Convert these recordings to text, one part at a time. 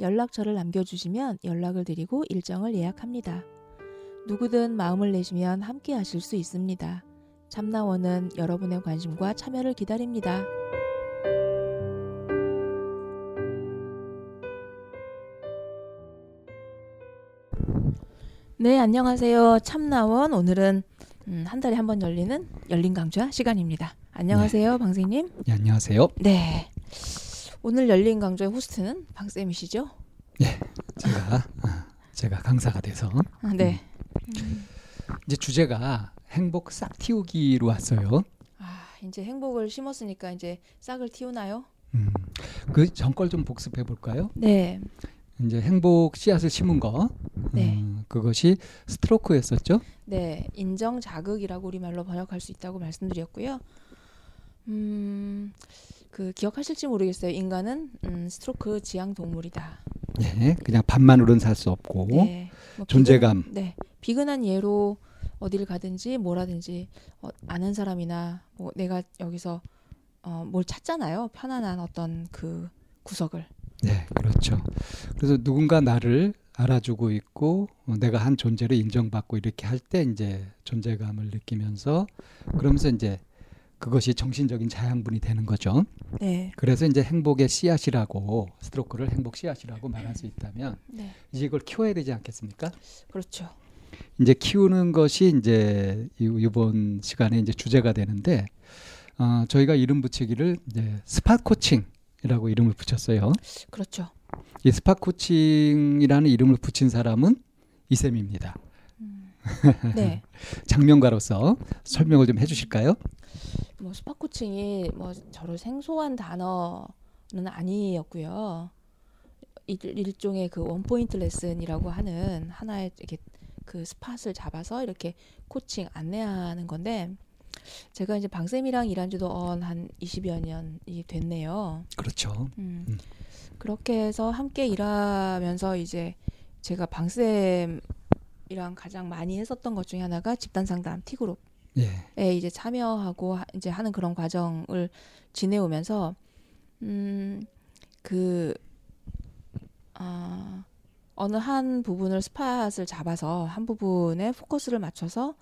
연락처를 남겨주시면 연락을 드리고 일정을 예약합니다. 누구든 마음을 내시면 함께 하실 수 있습니다. 참나원은 여러분의 관심과 참여를 기다립니다. 네, 안녕하세요. 참나원. 오늘은 음, 한 달에 한 번 열리는 열린 강좌 시간입니다. 안녕하세요, 네. 방생님. 네, 안녕하세요. 네. 오늘 열린 강좌의 호스트는 방쌤이시죠? 제가 아, 제가 강사가 돼서 아, 네. 이제 주제가 행복 싹 틔우기로 왔어요. 아, 이제 행복을 심었으니까 이제 싹을 틔우나요? 음, 그 전걸 좀 복습해 볼까요? 네. 이제 행복 씨앗을 심은 거, 네. 음, 그것이 스트로크였었죠. 네. 인정 자극이라고 우리말로 번역할 수 있다고 말씀드렸고요. 음, 그 기억하실지 모르겠어요. 인간은 음, 스트로크 지향 동물이다. 예, 그냥 밥만으로는 살 수 없고 네. 뭐 존재감. 비근, 네. 비근한 예로 어디를 가든지 뭐라든지 어, 아는 사람이나 뭐 내가 여기서 어, 뭘 찾잖아요. 편안한 어떤 그 구석을. 네, 그렇죠. 그래서 누군가 나를 알아주고 있고 어, 내가 한 존재를 인정받고 이렇게 할 때 이제 존재감을 느끼면서 그러면서 이제 그것이 정신적인 자양분이 되는 거죠. 네. 그래서 이제 행복의 씨앗이라고 스트로크를 행복 씨앗이라고 말할 수 있다면 네. 이제 이걸 키워야 되지 않겠습니까? 그렇죠. 이제 키우는 것이 이제 이- 이번 시간에 이제 주제가 되는데 어, 저희가 이름 붙이기를 이제 spot coaching이라고 이름을 붙였어요. 그렇죠. 이 spot coaching이라는 이름을 붙인 사람은 이쌤입니다. 네. 작명가로서 설명을 좀 해주실까요? 뭐 spot coaching이 뭐 저로 생소한 단어는 아니었고요. 일, 일종의 그 one point 레슨이라고 하는 하나의 이렇게 그 spot을 잡아서 이렇게 코칭 안내하는 건데 제가 이제 방쌤이랑 일한 지도 어언 한 20여 년이 됐네요. 그렇죠. 음. 음. 그렇게 해서 함께 일하면서 이제 제가 방쌤 이랑 가장 많이 했었던 것 중에 하나가 집단 상담 티그룹. 예, 에 이제 참여하고 하- 이제 하는 그런 과정을 지내오면서 음그 아, 어느 한 부분을 스팟을 잡아서 한 부분에 포커스를 맞춰서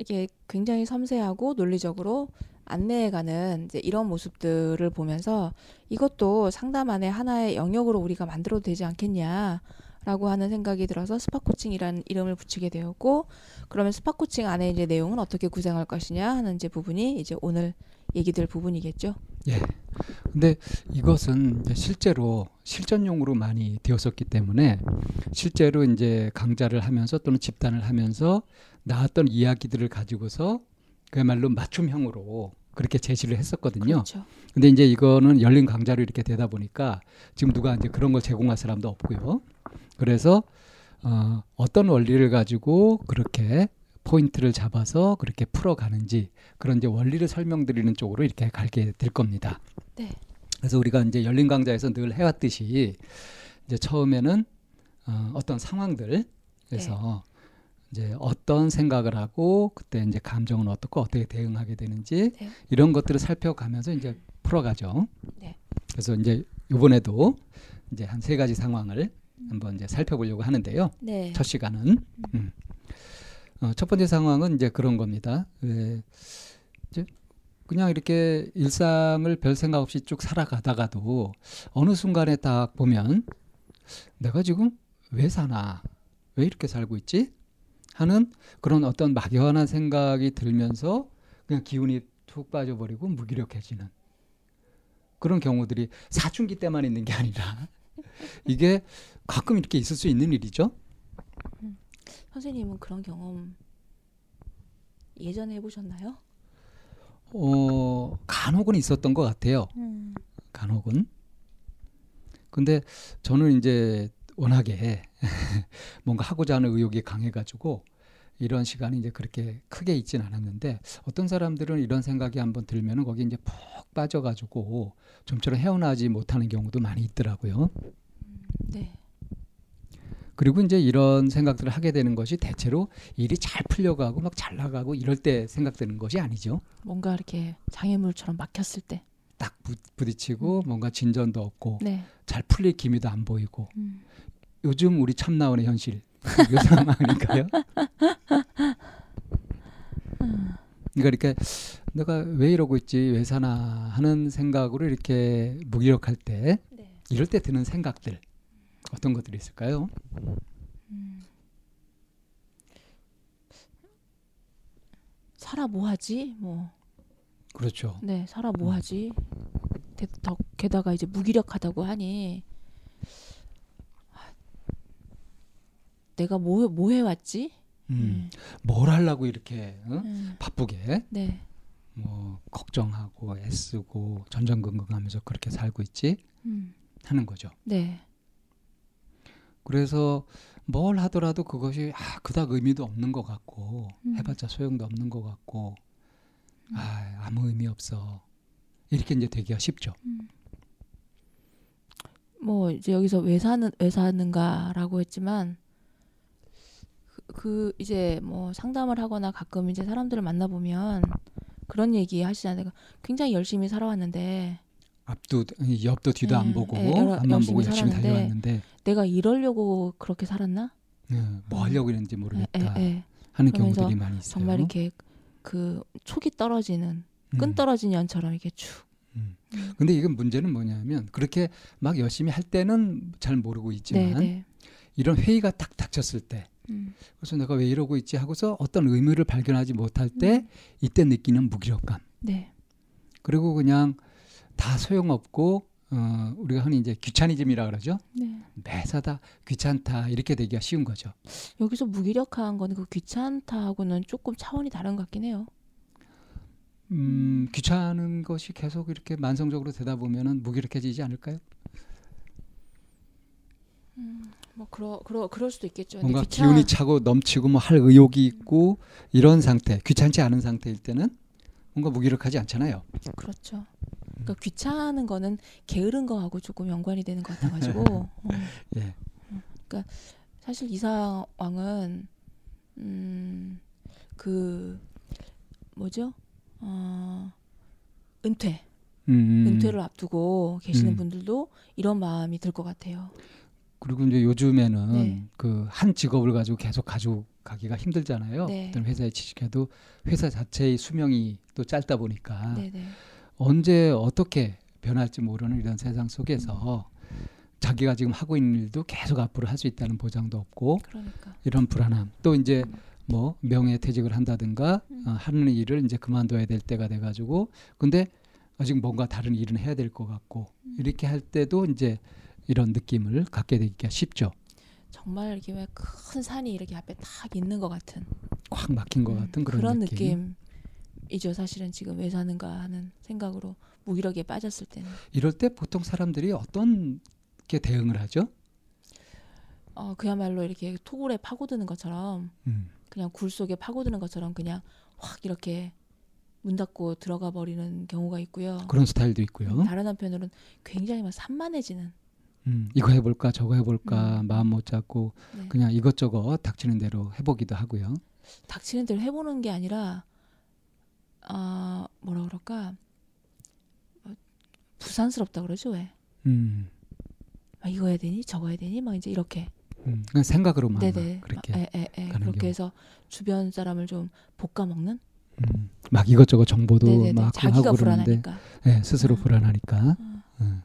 이게 굉장히 섬세하고 논리적으로 안내해가는 이제 이런 모습들을 보면서 이것도 상담 안에 하나의 영역으로 우리가 만들어도 되지 않겠냐 라고 하는 생각이 들어서 스팟 코칭이라는 이름을 붙이게 되었고 그러면 스팟 코칭 안에 이제 내용은 어떻게 구성할 것이냐 하는 이제 부분이 이제 오늘 얘기 될 부분이겠죠. 예. 근데 이것은 실제로 실전용으로 많이 되었었기 때문에 실제로 이제 강좌를 하면서 또는 집단을 하면서 나왔던 이야기들을 가지고서 그야말로 맞춤형으로 그렇게 제시를 했었거든요. 그렇죠. 근데 이제 이거는 열린 강좌로 이렇게 되다 보니까 지금 누가 이제 그런 걸 제공할 사람도 없고요. 그래서 어, 어떤 원리를 가지고 그렇게 포인트를 잡아서 그렇게 풀어가는지 그런 이제 원리를 설명드리는 쪽으로 이렇게 갈게 될 겁니다. 네. 그래서 우리가 이제 열린 강좌에서 늘 해왔듯이 이제 처음에는 어, 어떤 상황들에서 이제 어떤 생각을 하고 그때 이제 감정은 어떻고 어떻게 대응하게 되는지 네. 이런 것들을 살펴가면서 이제 풀어가죠. 네. 그래서 이제 이번에도 이제 한 세 가지 상황을 한번 이제 살펴보려고 하는데요. 네. 첫 시간은 음. 어, 첫 번째 상황은 이제 그런 겁니다. 왜 이제 그냥 이렇게 일상을 별 생각 없이 쭉 살아가다가도 어느 순간에 딱 보면 내가 지금 왜 사나 왜 이렇게 살고 있지 하는 그런 어떤 막연한 생각이 들면서 그냥 기운이 툭 빠져버리고 무기력해지는 그런 경우들이 사춘기 때만 있는 게 아니라 이게 가끔 이렇게 있을 수 있는 일이죠. 선생님은 그런 경험 예전에 해보셨나요? 어, 간혹은 있었던 것 같아요. 음. 간혹은. 근데 저는 이제 워낙에 뭔가 하고자 하는 의욕이 강해가지고 이런 시간이 이제 그렇게 크게 있진 않았는데 어떤 사람들은 이런 생각이 한번 들면은 거기 이제 푹 빠져가지고 좀처럼 헤어나지 못하는 경우도 많이 있더라고요. 네. 그리고 이제 이런 생각들을 하게 되는 것이 대체로 일이 잘 풀려가고 막 잘 나가고 이럴 때 생각되는 것이 아니죠. 뭔가 이렇게 장애물처럼 막혔을 때. 딱 부, 부딪히고 뭔가 진전도 없고 네. 잘 풀릴 기미도 안 보이고 음. 요즘 우리 참나원의 현실 요 상황이니까요. 그러니까 이렇게 내가 왜 이러고 있지 왜 사나 하는 생각으로 이렇게 무기력할 때 네. 이럴 때 드는 생각들 어떤 것들이 있을까요? 살아 뭐하지? 뭐. 그렇죠. 네, 살아 뭐하지? 대- 더 게다가 이제 무기력하다고 하니 아, 내가 뭐 뭐 해왔지? 음, 뭘 하려고 이렇게 어? 음. 바쁘게 네, 뭐 걱정하고 애쓰고 전전긍긍하면서 그렇게 살고 있지 음. 하는 거죠. 네, 그래서 뭘 하더라도 그것이 아 그닥 의미도 없는 것 같고 음. 해봤자 소용도 없는 것 같고 아 아무 의미 없어 이렇게 이제 되기가 쉽죠. 뭐 이제 여기서 왜 사는 왜 사는가라고 했지만 그, 그 이제 뭐 상담을 하거나 가끔 이제 사람들을 만나 보면 그런 얘기 하시잖아요. 굉장히 열심히 살아왔는데 앞도 이 옆도 뒤도 예, 안 보고 예, 여러- 앞만 보고 열심히 살았는데 달려왔는데 내가 이러려고 그렇게 살았나? 예, 뭐 하려고 했는지 예, 모르겠다 예, 예. 하는 그러면서 경우들이 많이 있어요. 정말 이렇게 그 촉이 떨어지는 음. 끈 떨어진 연처럼 이렇게 쭉. 음. 근데 이건 문제는 뭐냐면 그렇게 막 열심히 할 때는 잘 모르고 있지만 네, 네. 이런 회의가 딱 닥쳤을 때 음. 그래서 내가 왜 이러고 있지 하고서 어떤 의미를 발견하지 못할 때 음. 이때 느끼는 무기력감 네. 그리고 그냥 다 소용없고 어, 우리가 흔히 이제 귀차니즘이라 그러죠 네. 매사 다 귀찮다 이렇게 되기가 쉬운 거죠 여기서 무기력한 거는 그 귀찮다하고는 조금 차원이 다른 것 같긴 해요. 음, 귀찮은 것이 계속 이렇게 만성적으로 되다 보면은 무기력해지지 않을까요? 뭐 그러 그러 그럴 수도 있겠죠. 뭔가 귀찮- 기운이 차고 넘치고 뭐 할 의욕이 있고 이런 상태, 귀찮지 않은 상태일 때는 뭔가 무기력하지 않잖아요. 그렇죠. 음. 그러니까 귀찮은 거는 게으른 거하고 조금 연관이 되는 것 같아가지고 어, 예. 사실 이 상황은 음, 그 뭐죠? 어, 은퇴 음, 은퇴를 앞두고 계시는 음. 분들도 이런 마음이 들 것 같아요. 그리고 이제 요즘에는 네. 그한 직업을 가지고 계속 가지고 가기가 힘들잖아요. 네. 어떤 회사에 취직해도 회사 자체의 수명이 또 짧다 보니까 네네. 언제 어떻게 변할지 모르는 이런 세상 속에서 자기가 지금 하고 있는 일도 계속 앞으로 할 수 있다는 보장도 없고 그러니까 이런 불안함 또 이제 음. 뭐 명예퇴직을 한다든가 어, 하는 일을 이제 그만둬야 될 때가 돼 가지고 근데 아직 뭔가 다른 일은 해야 될 것 같고 음. 이렇게 할 때도 이제 이런 느낌을 갖게 되기가 쉽죠. 정말 이렇게 왜큰 산이 이렇게 앞에 딱 있는 것 같은 꽉 막힌 것 같은 그런, 느낌. 느낌 이죠. 사실은 지금 왜 사는가 하는 생각으로 무기력에 빠졌을 때는 이럴 때 보통 사람들이 어떤 게 대응을 하죠? 어, 그야말로 이렇게 토굴에 파고드는 것처럼 음. 그냥 굴 속에 파고드는 것처럼 그냥 확 이렇게 문 닫고 들어가 버리는 경우가 있고요. 그런 스타일도 있고요. 다른 한편으로는 굉장히 막 산만해지는 음, 이거 해볼까 저거 해볼까 음. 마음 못 잡고 네. 그냥 이것저것 닥치는 대로 해보기도 하고요. 닥치는 대로 해보는 게 아니라 아 뭐라 그럴까 뭐, 부산스럽다 그러죠 왜? 음, 아, 이거 해야 되니 저거 해야 되니 막 이제 이렇게 음, 그냥 생각으로만 네네 그렇게 막, 에, 에, 에, 그렇게 경우. 해서 주변 사람을 좀 볶아 먹는 음, 막 이것저것 정보도 네네네 막 자기가 하고 그러는데 불안하니까 예, 스스로 음. 불안하니까. 음. 음.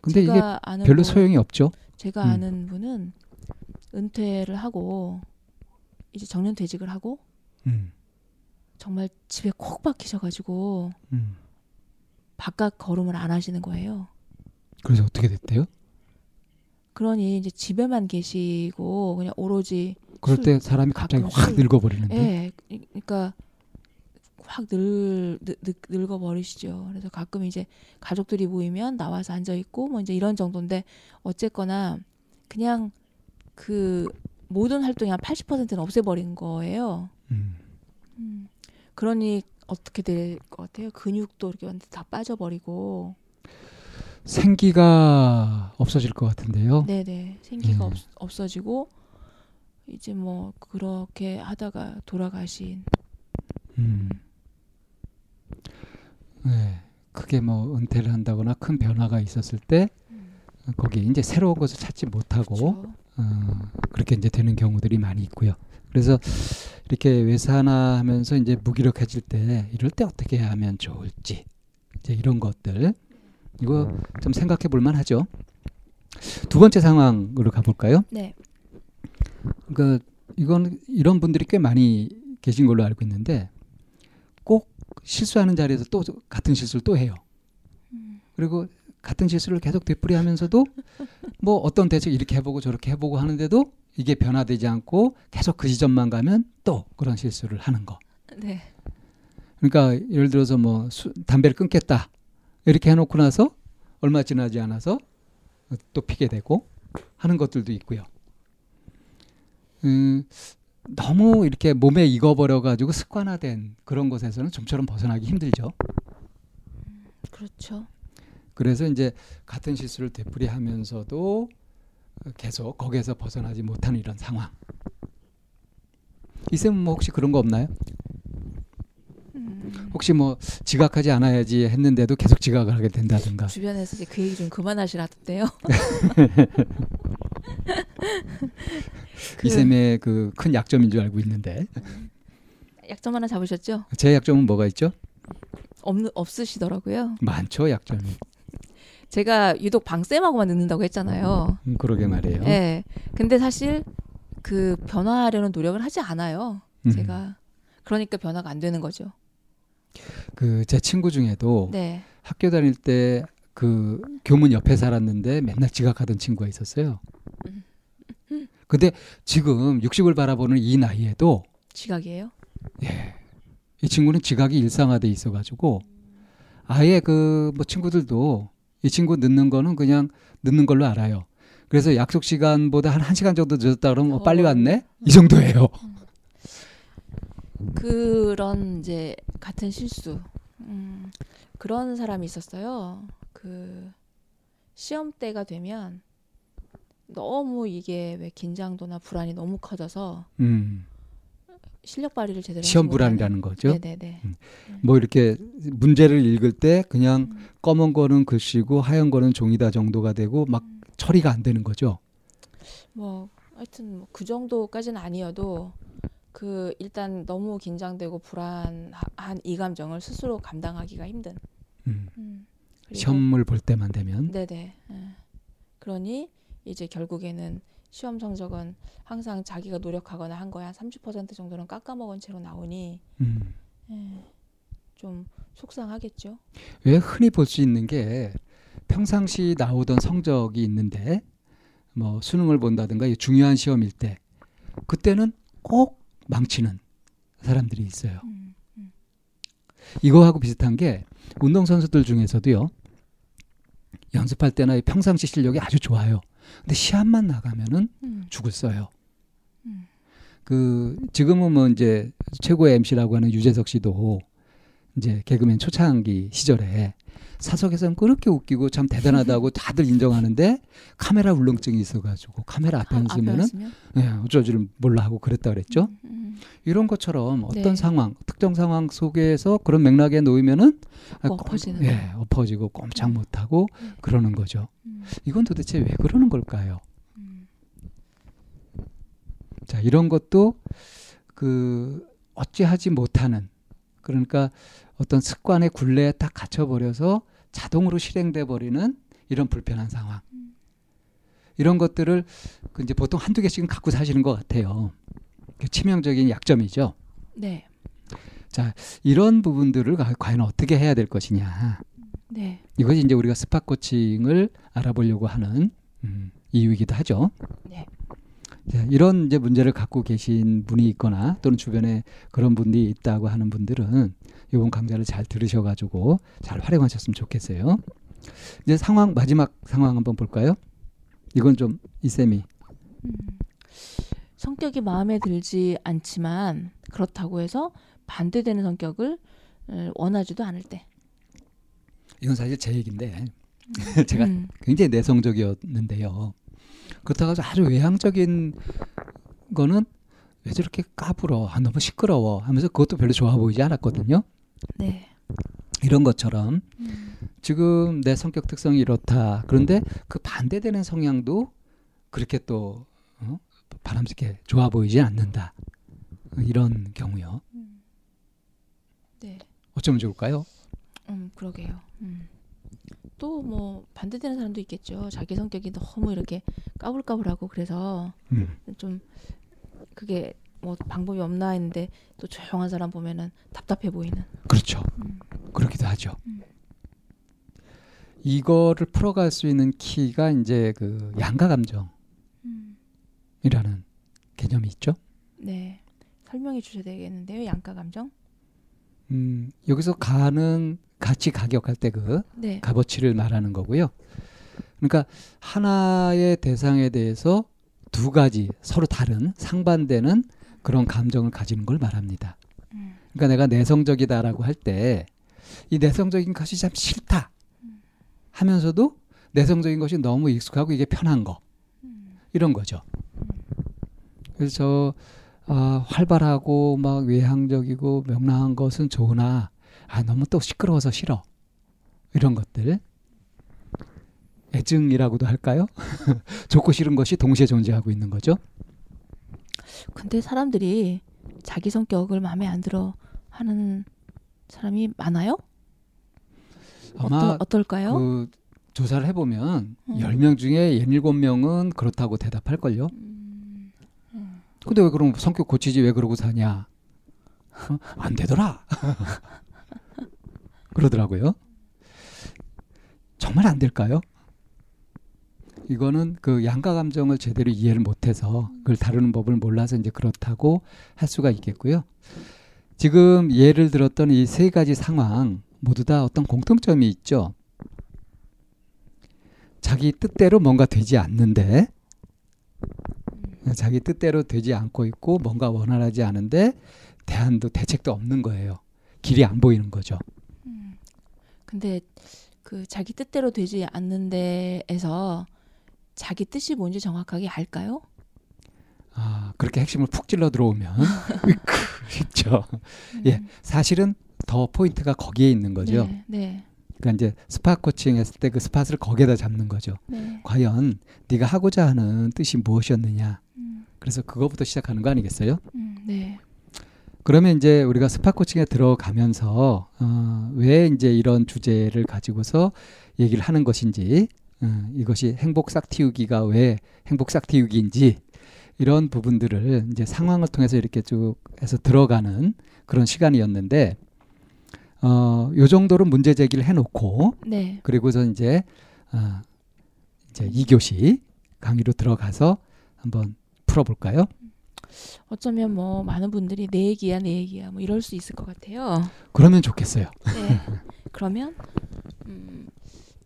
근데 이게 별로 분- 소용이 없죠. 제가 음. 아는 분은 은퇴를 하고 이제 정년 퇴직을 하고 음, 정말 집에 콕 박히셔가지고 음. 바깥 걸음을 안 하시는 거예요. 그래서 어떻게 됐대요? 그러니 이제 집에만 계시고 그냥 오로지 그럴 술, 때 사람이 갑자기 가끔 확 술. 늙어버리는데. 예, 그러니까 확 늙, 늙, 늙어 버리시죠. 그래서 가끔 이제 가족들이 모이면 나와서 앉아 있고 뭐 이제 이런 정도인데 어쨌거나 그냥 그 모든 활동이 한 80%는 없애버린 거예요. 음. 음. 그러니 어떻게 될 것 같아요? 근육도 이렇게 완전 다 빠져버리고. 생기가 없어질 것 같은데요. 네네. 생기가 예. 없, 없어지고 이제 뭐 그렇게 하다가 돌아가신. 음. 네. 크게 뭐 은퇴를 한다거나 큰 변화가 있었을 때 거기에 이제 새로운 것을 찾지 못하고 그렇죠. 어, 그렇게 이제 되는 경우들이 많이 있고요. 그래서 이렇게 외산화 하면서 이제 무기력해질 때 이럴 때 어떻게 하면 좋을지 이제 이런 것들 이거 좀 생각해 볼 만하죠. 두 번째 상황으로 가볼까요? 네. 그러니까 이건 이런 분들이 꽤 많이 계신 걸로 알고 있는데 꼭 실수하는 자리에서 또 같은 실수를 또 해요. 음. 그리고 같은 실수를 계속 되풀이하면서도 뭐 어떤 대책 이렇게 해보고 저렇게 해보고 하는데도 이게 변화되지 않고 계속 그 지점만 가면 또 그런 실수를 하는 거. 네. 그러니까 예를 들어서 뭐 수, 담배를 끊겠다 이렇게 해놓고 나서 얼마 지나지 않아서 또 피게 되고 하는 것들도 있고요. 음, 너무 이렇게 몸에 익어버려 가지고 습관화된 그런 것에서는 좀처럼 벗어나기 힘들죠. 그렇죠. 그래서 이제 같은 실수를 되풀이하면서도 계속 거기에서 벗어나지 못하는 이런 상황. 이쌤은 뭐 혹시 그런 거 없나요? 음. 혹시 뭐 지각하지 않아야지 했는데도 계속 지각을 하게 된다든가. 주변에서 이제 그 얘기 좀 그만하시라던데요. 그 이쌤의 그 큰 약점인 줄 알고 있는데 약점 하나 잡으셨죠? 제 약점은 뭐가 있죠? 없 없으시더라고요. 많죠 약점이. 제가 유독 방쌤하고만 늦는다고 했잖아요. 음, 그러게 말이에요. 네. 근데 사실 그 변화하려는 노력을 하지 않아요. 음. 제가. 그러니까 변화가 안 되는 거죠. 그 제 친구 중에도 네. 학교 다닐 때 그 교문 옆에 살았는데 맨날 지각하던 친구가 있었어요. 근데 지금 60을 바라보는 이 나이에도 지각이에요? 예, 이 친구는 지각이 일상화돼 있어 가지고 아예 그 뭐 친구들도 이 친구 늦는 거는 그냥 늦는 걸로 알아요. 그래서 약속 시간보다 한 1시간 정도 늦었다 그러면 어, 빨리 어. 왔네? 이 정도예요. 그런 이제 같은 실수. 음, 그런 사람이 있었어요. 그 시험 때가 되면 너무 이게 왜 긴장도나 불안이 너무 커져서 음, 실력 발휘를 제대로 시험 불안이라는 거죠. 네네네. 뭐 이렇게 문제를 읽을 때 그냥 음. 검은 거는 글씨고 하얀 거는 종이다 정도가 되고 막 처리가 안 되는 거죠. 뭐 하여튼 뭐 그 정도까지는 아니어도 그 일단 너무 긴장되고 불안한 이 감정을 스스로 감당하기가 힘든. 음, 음. 시험을 볼 때만 되면 네네. 예. 그러니 이제 결국에는 시험 성적은 항상 자기가 노력하거나 한 거야 30% 정도는 깎아먹은 채로 나오니 음, 예, 좀 속상하겠죠. 왜 흔히 볼 수 있는 게 평상시 나오던 성적이 있는데 뭐 수능을 본다든가 이 중요한 시험일 때 그때는 꼭 망치는 사람들이 있어요. 음, 음. 이거하고 비슷한 게 운동 선수들 중에서도요. 연습할 때나 이 평상시 실력이 아주 좋아요. 근데 시합만 나가면은 음, 죽을 써요. 음. 그 지금은 뭐 이제 최고의 MC라고 하는 유재석 씨도 이제 개그맨 초창기 시절에 사석에서는 그렇게 웃기고 참 대단하다고 다들 인정하는데 카메라 울렁증이 있어가지고 카메라 앞에 아, 앞에 예, 어쩔 줄 몰라 하고 그랬다 그랬죠. 음, 음. 이런 것처럼 어떤 네. 상황, 특정 상황 속에서 그런 맥락에 놓이면은 아, 엎어지는 꼼- 예, 엎어지고 꼼짝 못하고 네. 그러는 거죠. 음, 이건 도대체 왜 그러는 걸까요? 음. 자, 이런 것도 그 어찌하지 못하는 그러니까 어떤 습관의 굴레에 딱 갇혀버려서 자동으로 실행돼 버리는 이런 불편한 상황. 이런 것들을 그 이제 보통 한두 개씩은 갖고 사시는 것 같아요. 그 치명적인 약점이죠. 네, 이런 부분들을 가- 과연 어떻게 해야 될 것이냐. 네, 이것이 이제 우리가 스팟 코칭을 알아보려고 하는 음, 이유이기도 하죠. 네. 자, 이런 이제 문제를 갖고 계신 분이 있거나 또는 주변에 그런 분이 있다고 하는 분들은 이번 강좌를 잘 들으셔가지고 잘 활용하셨으면 좋겠어요. 이제 상황 마지막 상황 한번 볼까요? 이건 좀 이쌤이 음. 성격이 마음에 들지 않지만 그렇다고 해서 반대되는 성격을 어, 원하지도 않을 때. 이건 사실 제 얘기인데 제가 음. 굉장히 내성적이었는데요. 그렇다고 해서 아주 외향적인 거는 왜 저렇게 까불어? 아, 너무 시끄러워 하면서 그것도 별로 좋아 보이지 않았거든요. 네. 이런 것처럼 음. 지금 내 성격 특성이 이렇다. 그런데 그 반대되는 성향도 그렇게 또 어? 바람직해 좋아 보이지 않는다. 이런 경우요. 네. 어쩌면 좋을까요? 음, 그러게요. 음. 또 뭐 반대되는 사람도 있겠죠. 자기 성격이 너무 이렇게 까불까불하고 그래서 음. 좀 그게 뭐 방법이 없나 했는데 또 조용한 사람 보면은 답답해 보이는. 그렇죠. 음. 그렇기도 하죠. 음. 이거를 풀어갈 수 있는 키가 이제 그 양가 감정이라는 음. 개념이 있죠. 네. 설명해 주셔야 되겠는데요. 양가 감정? 음, 여기서 가는 가치 가격할 때그 네. 값어치를 말하는 거고요. 그러니까 하나의 대상에 대해서 두 가지 서로 다른 상반되는 그런 감정을 가지는 걸 말합니다. 음. 그러니까 내가 내성적이다라고 할 때 이 내성적인 것이 참 싫다 하면서도 내성적인 것이 너무 익숙하고 이게 편한 거 음. 이런 거죠. 그래서 저 아, 활발하고 막 외향적이고 명랑한 것은 좋으나 아 너무 또 시끄러워서 싫어 이런 것들 애증이라고도 할까요? 좋고 싫은 것이 동시에 존재하고 있는 거죠. 근데 사람들이 자기 성격을 마음에 안 들어 하는 사람이 많아요? 아마 어떠, 어떨까요? 그 조사를 해보면 음. 10명 중에 17명은 그렇다고 대답할걸요. 음. 음. 근데 왜 그럼 성격 고치지 왜 그러고 사냐? 어? 안 되더라. 그러더라고요. 정말 안 될까요? 이거는 그 양가 감정을 제대로 이해를 못해서 그걸 다루는 법을 몰라서 이제 그렇다고 할 수가 있겠고요. 지금 예를 들었던 이 세 가지 상황 모두 다 어떤 공통점이 있죠. 자기 뜻대로 뭔가 되지 않는데 자기 뜻대로 되지 않고 있고 뭔가 원활하지 않은데 대안도 대책도 없는 거예요. 길이 안 보이는 거죠. 음. 근데 그 자기 뜻대로 되지 않는 데에서 자기 뜻이 뭔지 정확하게 알까요? 아, 그렇게 핵심을 푹 찔러 들어오면 으크 싶죠. 예. 음. 사실은 더 포인트가 거기에 있는 거죠. 네. 네. 그러니까 이제 spot coaching 했을 때 그 spot을 거기에다 잡는 거죠. 네. 과연 네가 하고자 하는 뜻이 무엇이었느냐. 음. 그래서 그거부터 시작하는 거 아니겠어요? 음. 네. 그러면 이제 우리가 spot coaching에 들어가면서 어, 왜 이제 이런 주제를 가지고서 얘기를 하는 것인지 어, 이것이 행복 싹틔우기가 왜 행복 싹틔우기인지 이런 부분들을 이제 상황을 통해서 이렇게 쭉 해서 들어가는 그런 시간이었는데 어, 요 정도로 문제 제기를 해놓고 네. 그리고서 이제 어, 이제 2교시 강의로 들어가서 한번 풀어볼까요? 어쩌면 뭐 많은 분들이 내 얘기야 내 얘기야 뭐 이럴 수 있을 것 같아요. 그러면 좋겠어요. 네. 그러면 음,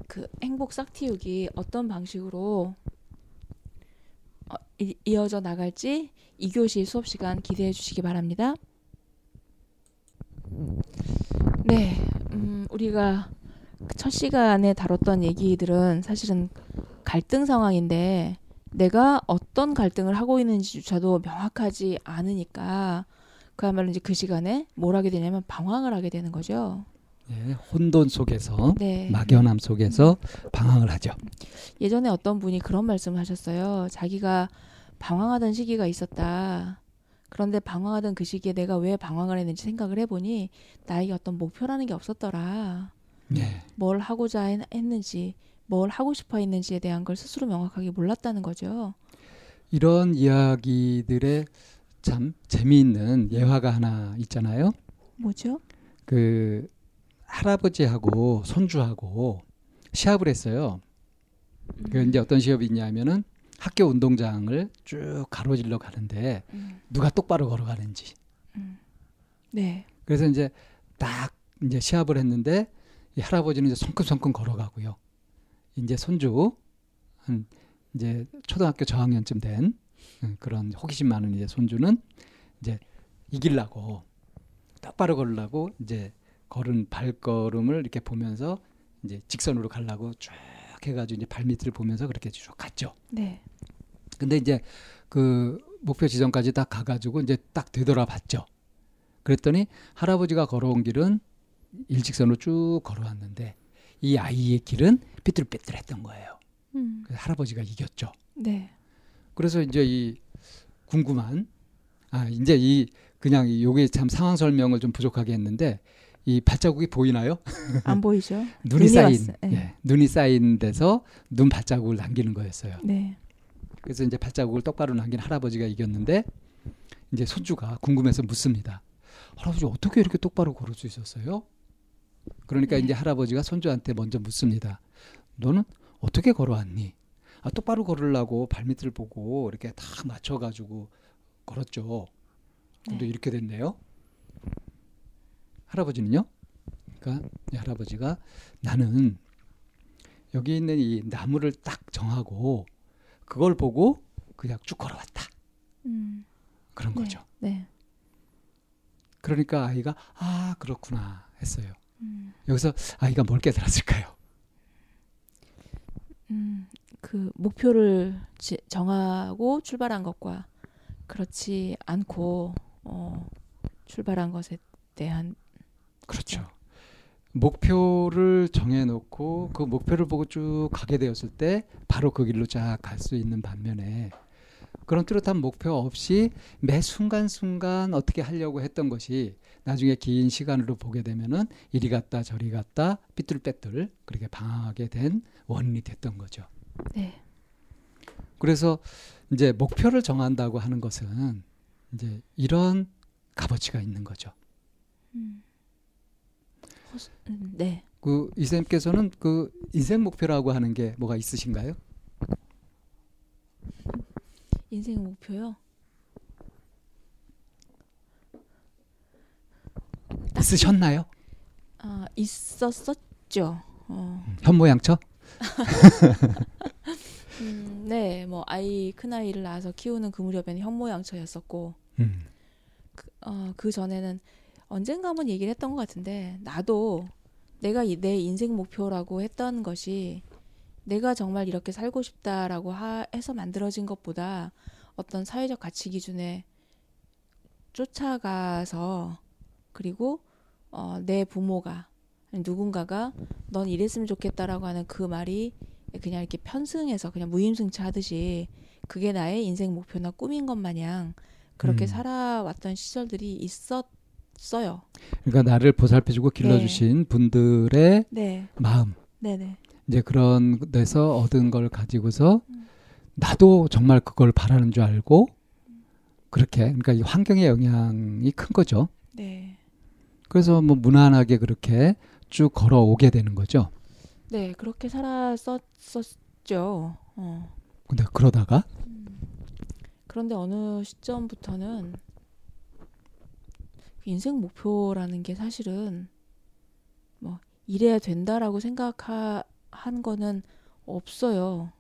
그 행복 싹틔우기 어떤 방식으로 어, 이, 이어져 나갈지 2교시 수업 시간 기대해 주시기 바랍니다. 네, 음, 우리가 첫 시간에 다뤘던 얘기들은 사실은 갈등 상황인데 내가 어떤 갈등을 하고 있는지조차도 명확하지 않으니까 그야말로 이제 그 시간에 뭘 하게 되냐면 방황을 하게 되는 거죠. 예, 혼돈 속에서 네. 막연함 속에서 방황을 하죠. 예전에 어떤 분이 그런 말씀을 하셨어요. 자기가 방황하던 시기가 있었다. 그런데 방황하던 그 시기에 내가 왜 방황을 했는지 생각을 해보니 나에게 어떤 목표라는 게 없었더라. 예. 뭘 하고자 했- 했는지, 뭘 하고 싶어 했는지에 대한 걸 스스로 명확하게 몰랐다는 거죠. 이런 이야기들의 참 재미있는 예화가 하나 있잖아요. 뭐죠? 그 할아버지하고 손주하고 시합을 했어요. 그 이제 어떤 시합이 있냐면은 학교 운동장을 쭉 가로질러 가는데 음, 누가 똑바로 걸어가는지. 음. 네. 그래서 이제 딱 이제 시합을 했는데 이 할아버지는 이제 성큼성큼 걸어가고요. 이제 손주 한 이제 초등학교 저학년쯤 된 음, 그런 호기심 많은 이제 손주는 이제 이길라고 똑바로 걸으려고 이제 걸은 발걸음을 이렇게 보면서 이제 직선으로 가려고 쭉 해가지고 이제 발밑을 보면서 그렇게 쭉 갔죠. 네. 근데 이제 그 목표 지점까지 딱 가가지고 이제 딱 되돌아봤죠. 그랬더니 할아버지가 걸어온 길은 일직선으로 쭉 걸어왔는데 이 아이의 길은 삐뚤빼뚤했던 거예요. 음. 그래서 할아버지가 이겼죠. 네. 그래서 이제 이 궁금한 아 이제 이 그냥 이 요게 참 상황 설명을 좀 부족하게 했는데 이 발자국이 보이나요? 안 보이죠? 눈이 눈이 쌓인. 네. 예, 눈이 쌓인 데서 눈 발자국을 남기는 거였어요. 네. 그래서 이제 발자국을 똑바로 남긴 할아버지가 이겼는데 이제 손주가 궁금해서 묻습니다. 할아버지 어떻게 이렇게 똑바로 걸을 수 있었어요? 그러니까 네. 이제 할아버지가 손주한테 먼저 묻습니다. 너는 어떻게 걸어왔니? 아 똑바로 걸으려고 발밑을 보고 이렇게 딱 맞춰가지고 걸었죠. 근데 네. 이렇게 됐네요. 할아버지는요? 그러니까 이 할아버지가 나는 여기 있는 이 나무를 딱 정하고 그걸 보고 그냥 쭉 걸어왔다. 음. 그런 네. 거죠. 네. 그러니까 아이가 아 그렇구나 했어요. 음. 여기서 아이가 뭘 깨달았을까요? 음. 그 목표를 지, 정하고 출발한 것과 그렇지 않고 어, 출발한 것에 대한 그렇죠. 목표를 정해놓고 그 목표를 보고 쭉 가게 되었을 때 바로 그 길로 쫙 갈 수 있는 반면에 그런 뚜렷한 목표 없이 매 순간순간 어떻게 하려고 했던 것이 나중에 긴 시간으로 보게 되면은 이리 갔다 저리 갔다 삐뚤빼뚤 그렇게 방황하게 된 원인이 됐던 거죠. 네. 그래서 이제 목표를 정한다고 하는 것은 이제 이런 값어치가 있는 거죠. 음. 음, 네. 그 이쌤께서는 그 인생 목표라고 하는 게 뭐가 있으신가요? 인생 목표요. 있으셨나요? 아, 있었었죠. 어. 현모양처? 음, 네. 뭐 아이 큰 아이를 낳아서 키우는 그 무렵에는 현모양처였었고 음. 어, 그 전에는 언젠가 한번 얘기를 했던 것 같은데 나도 내가 이- 내 인생 목표라고 했던 것이 내가 정말 이렇게 살고 싶다라고 하, 해서 만들어진 것보다 어떤 사회적 가치 기준에 쫓아가서 그리고 어, 내 부모가 누군가가 넌 이랬으면 좋겠다라고 하는 그 말이 그냥 이렇게 편승해서 그냥 무임승차 하듯이 그게 나의 인생 목표나 꿈인 것 마냥 그렇게 음. 살아왔던 시절들이 있었어요. 그러니까 나를 보살펴주고 길러주신 분들의 네, 마음 네네. 이제 그런 데서 얻은 걸 가지고서 나도 정말 그걸 바라는 줄 알고 그렇게 그러니까 이 환경의 영향이 큰 거죠. 네, 그래서 뭐 무난하게 그렇게 쭉 걸어오게 되는 거죠. 네 그렇게 살았었었죠. 어. 근데 그러다가 그런데 어느 시점부터는 인생 목표라는 게 사실은 뭐 이래야 된다라고 생각한 거는 없어요.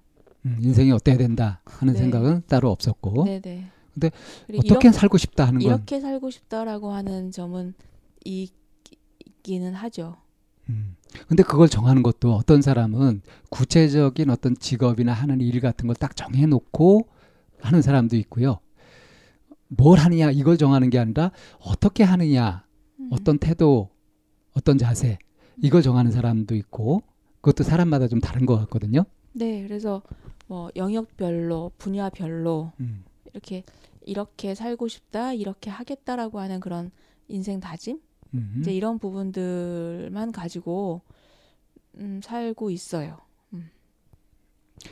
음, 인생이 어때야 된다 하는 네. 생각은 따로 없었고 네네. 근데 그리고 어떻게 이렇게, 살고 싶다 하는 건 이렇게 살고 싶다라고 하는 점은 이- 있기는 하죠. 음. 근데 그걸 정하는 것도 어떤 사람은 구체적인 어떤 직업이나 하는 일 같은 걸 딱 정해놓고 하는 사람도 있고요. 뭘 하느냐 이걸 정하는 게 아니라 어떻게 하느냐 음. 어떤 태도 어떤 자세 이걸 정하는 사람도 있고 그것도 사람마다 좀 다른 것 같거든요. 네, 그래서 뭐 영역별로 분야별로 음. 이렇게 이렇게 살고 싶다, 이렇게 하겠다라고 하는 그런 인생 다짐 음. 이제 이런 부분들만 가지고 음, 살고 있어요.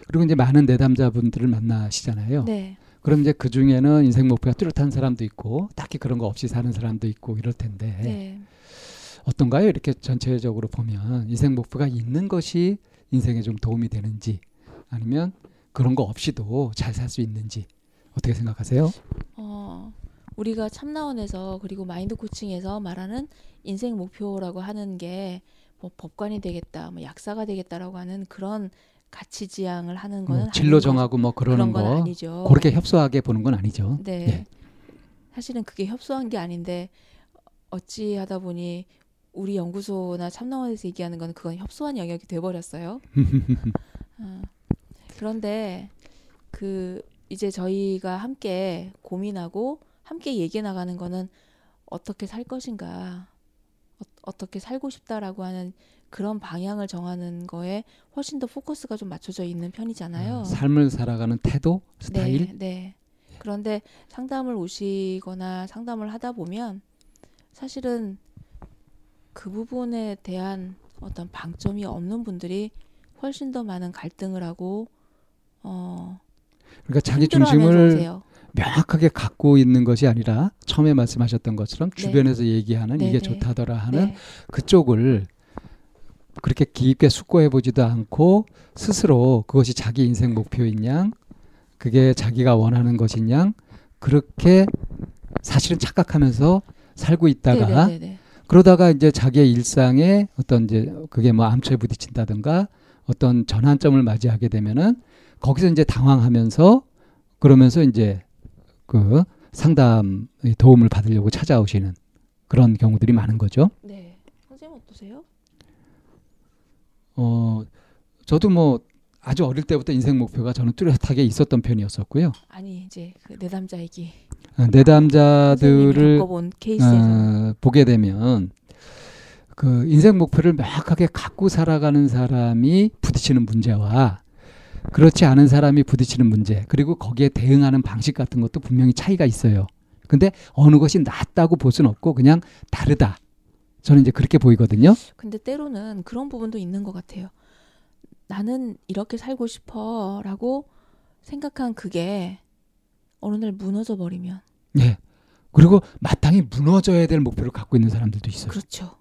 그리고 이제 많은 내담자분들을 만나시잖아요. 네, 그럼 이제 그 중에는 인생 목표가 뚜렷한 사람도 있고 딱히 그런 거 없이 사는 사람도 있고 이럴 텐데 네, 어떤가요? 이렇게 전체적으로 보면 인생 목표가 있는 것이 인생에 좀 도움이 되는지 아니면 그런 거 없이도 잘 살 수 있는지 어떻게 생각하세요? 어, 우리가 참나원에서 그리고 마인드 코칭에서 말하는 인생 목표라고 하는 게 뭐 법관이 되겠다, 뭐 약사가 되겠다라고 하는 그런 가치 지향을 하는 뭐 거는 진로 아닌 정하고 뭐. 그러는 건 거 아니죠. 그렇게 협소하게 보는 건 아니죠. 네. 예. 사실은 그게 협소한 게 아닌데 어찌 하다 보니 우리 연구소나 참나원에서 얘기하는 건 그건 협소한 영역이 돼버렸어요. 어, 그런데 그 이제 저희가 함께 고민하고 함께 얘기해 나가는 거는 어떻게 살 것인가, 어, 떻게 살고 싶다라고 하는 그런 방향을 정하는 거에 훨씬 더 포커스가 좀 맞춰져 있는 편이잖아요. 어, 삶을 살아가는 태도, 스타일. 네, 네. 그런데 상담을 오시거나 상담을 하다 보면 사실은 그 부분에 대한 어떤 방점이 없는 분들이 훨씬 더 많은 갈등을 하고 어 그러니까 자기 중심을. 명확하게 갖고 있는 것이 아니라 처음에 말씀하셨던 것처럼 네. 주변에서 얘기하는 네, 이게 네. 좋다더라 하는 네, 그쪽을 그렇게 깊게 숙고해 보지도 않고 스스로 그것이 자기 인생 목표인 양 그게 자기가 원하는 것인 양 그렇게 사실은 착각하면서 살고 있다가 네, 네, 네, 그러다가 이제 자기의 일상에 어떤 이제 그게 뭐 암초에 부딪힌다든가 어떤 전환점을 맞이하게 되면은 거기서 이제 당황하면서 그러면서 이제 그 상담 도움을 받으려고 찾아오시는 그런 경우들이 많은 거죠. 네. 네. 선생님 어떠세요? 어 저도 뭐 아주 어릴 때부터 인생 목표가 저는 뚜렷하게 있었던 편이었었고요. 아니 이제 그 내담자 얘기 어, 선생님이 내담자들을 어, 보게 되면 그 인생 목표를 명확하게 갖고 살아가는 사람이 부딪히는 문제와 그렇지 않은 사람이 부딪히는 문제 그리고 거기에 대응하는 방식 같은 것도 분명히 차이가 있어요. 근데 어느 것이 낫다고 볼 수는 없고 그냥 다르다. 저는 이제 그렇게 보이거든요. 근데 때로는 그런 부분도 있는 것 같아요. 나는 이렇게 살고 싶어라고 생각한 그게 어느 날 무너져 버리면 예. 그리고 마땅히 무너져야 될 목표를 갖고 있는 사람들도 있어요. 그렇죠.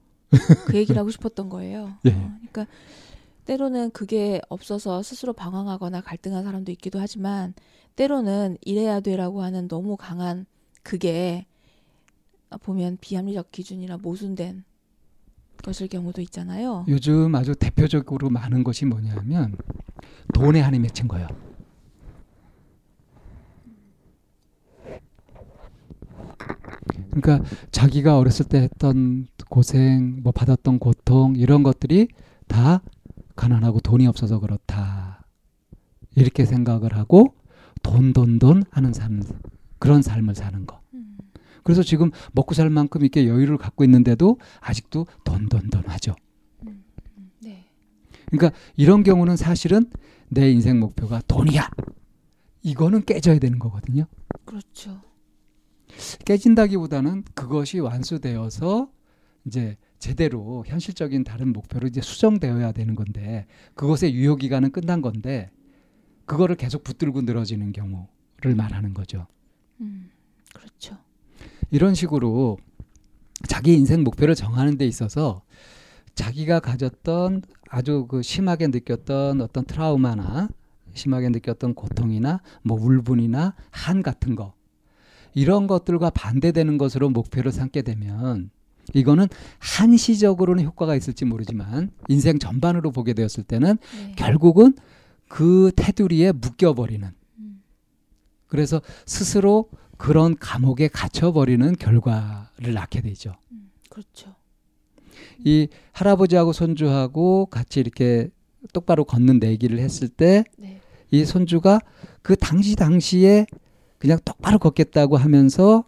그 얘기를 하고 싶었던 거예요. 예. 어, 그러니까 때로는 그게 없어서 스스로 방황하거나 갈등한 사람도 있기도 하지만 때로는 이래야 돼라고 하는 너무 강한 그게 보면 비합리적 기준이나 모순된 것일 경우도 있잖아요. 요즘 아주 대표적으로 많은 것이 뭐냐면 돈에 한이 맺힌 거예요. 그러니까 자기가 어렸을 때 했던 고생, 뭐 받았던 고통 이런 것들이 다 가난하고 돈이 없어서 그렇다. 이렇게 생각을 하고 돈, 돈, 돈 하는 삶, 그런 삶을 사는 거. 음, 그래서 지금 먹고 살 만큼 이렇게 여유를 갖고 있는데도 아직도 돈, 돈, 돈 하죠. 음, 네. 그러니까 이런 경우는 사실은 내 인생 목표가 돈이야. 이거는 깨져야 되는 거거든요. 그렇죠. 깨진다기보다는 그것이 완수되어서 이제 제대로 현실적인 다른 목표로 이제 수정되어야 되는 건데 그것의 유효 기간은 끝난 건데 그거를 계속 붙들고 늘어지는 경우를 말하는 거죠. 음, 그렇죠. 이런 식으로 자기 인생 목표를 정하는 데 있어서 자기가 가졌던 아주 그 심하게 느꼈던 어떤 트라우마나 심하게 느꼈던 고통이나 뭐 울분이나 한 같은 거 이런 것들과 반대되는 것으로 목표를 삼게 되면 이거는 한시적으로는 효과가 있을지 모르지만 인생 전반으로 보게 되었을 때는 네. 결국은 그 테두리에 묶여버리는 음, 그래서 스스로 그런 감옥에 갇혀버리는 결과를 낳게 되죠. 음, 그렇죠. 이 할아버지하고 손주하고 같이 이렇게 똑바로 걷는 내기를 했을 때이 네. 손주가 그 당시 당시에 그냥 똑바로 걷겠다고 하면서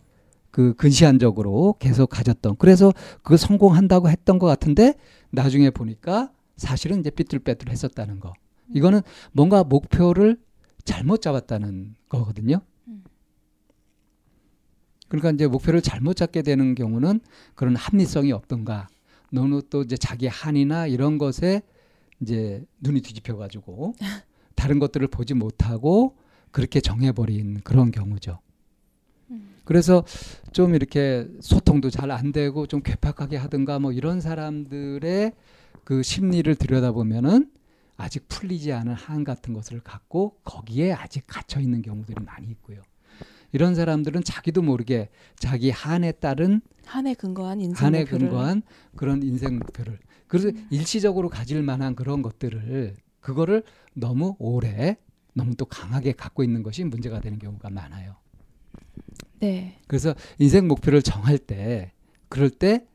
그 근시안적으로 계속 가졌던 그래서 그 성공한다고 했던 것 같은데 나중에 보니까 사실은 이제 삐뚤빼뚤 했었다는 거 이거는 뭔가 목표를 잘못 잡았다는 거거든요. 음. 그러니까 이제 목표를 잘못 잡게 되는 경우는 그런 합리성이 없던가 너무 또 이제 자기 한이나 이런 것에 이제 눈이 뒤집혀 가지고 다른 것들을 보지 못하고 그렇게 정해버린 그런 경우죠. 음. 그래서 좀 이렇게 소통도 잘 안 되고 좀 괴팍하게 하든가 뭐 이런 사람들의 그 심리를 들여다보면은 아직 풀리지 않은 한 같은 것을 갖고 거기에 아직 갇혀 있는 경우들이 많이 있고요. 이런 사람들은 자기도 모르게 자기 한에 따른 한에 근거한 인생 한에 목표를 근거한 그런 인생 목표를 그래서 음. 일시적으로 가질 만한 그런 것들을 그거를 너무 오래 너무 또 강하게 갖고 있는 것이 문제가 되는 경우가 많아요. 네. 그래서 인생 목표를 정할 때 그럴 때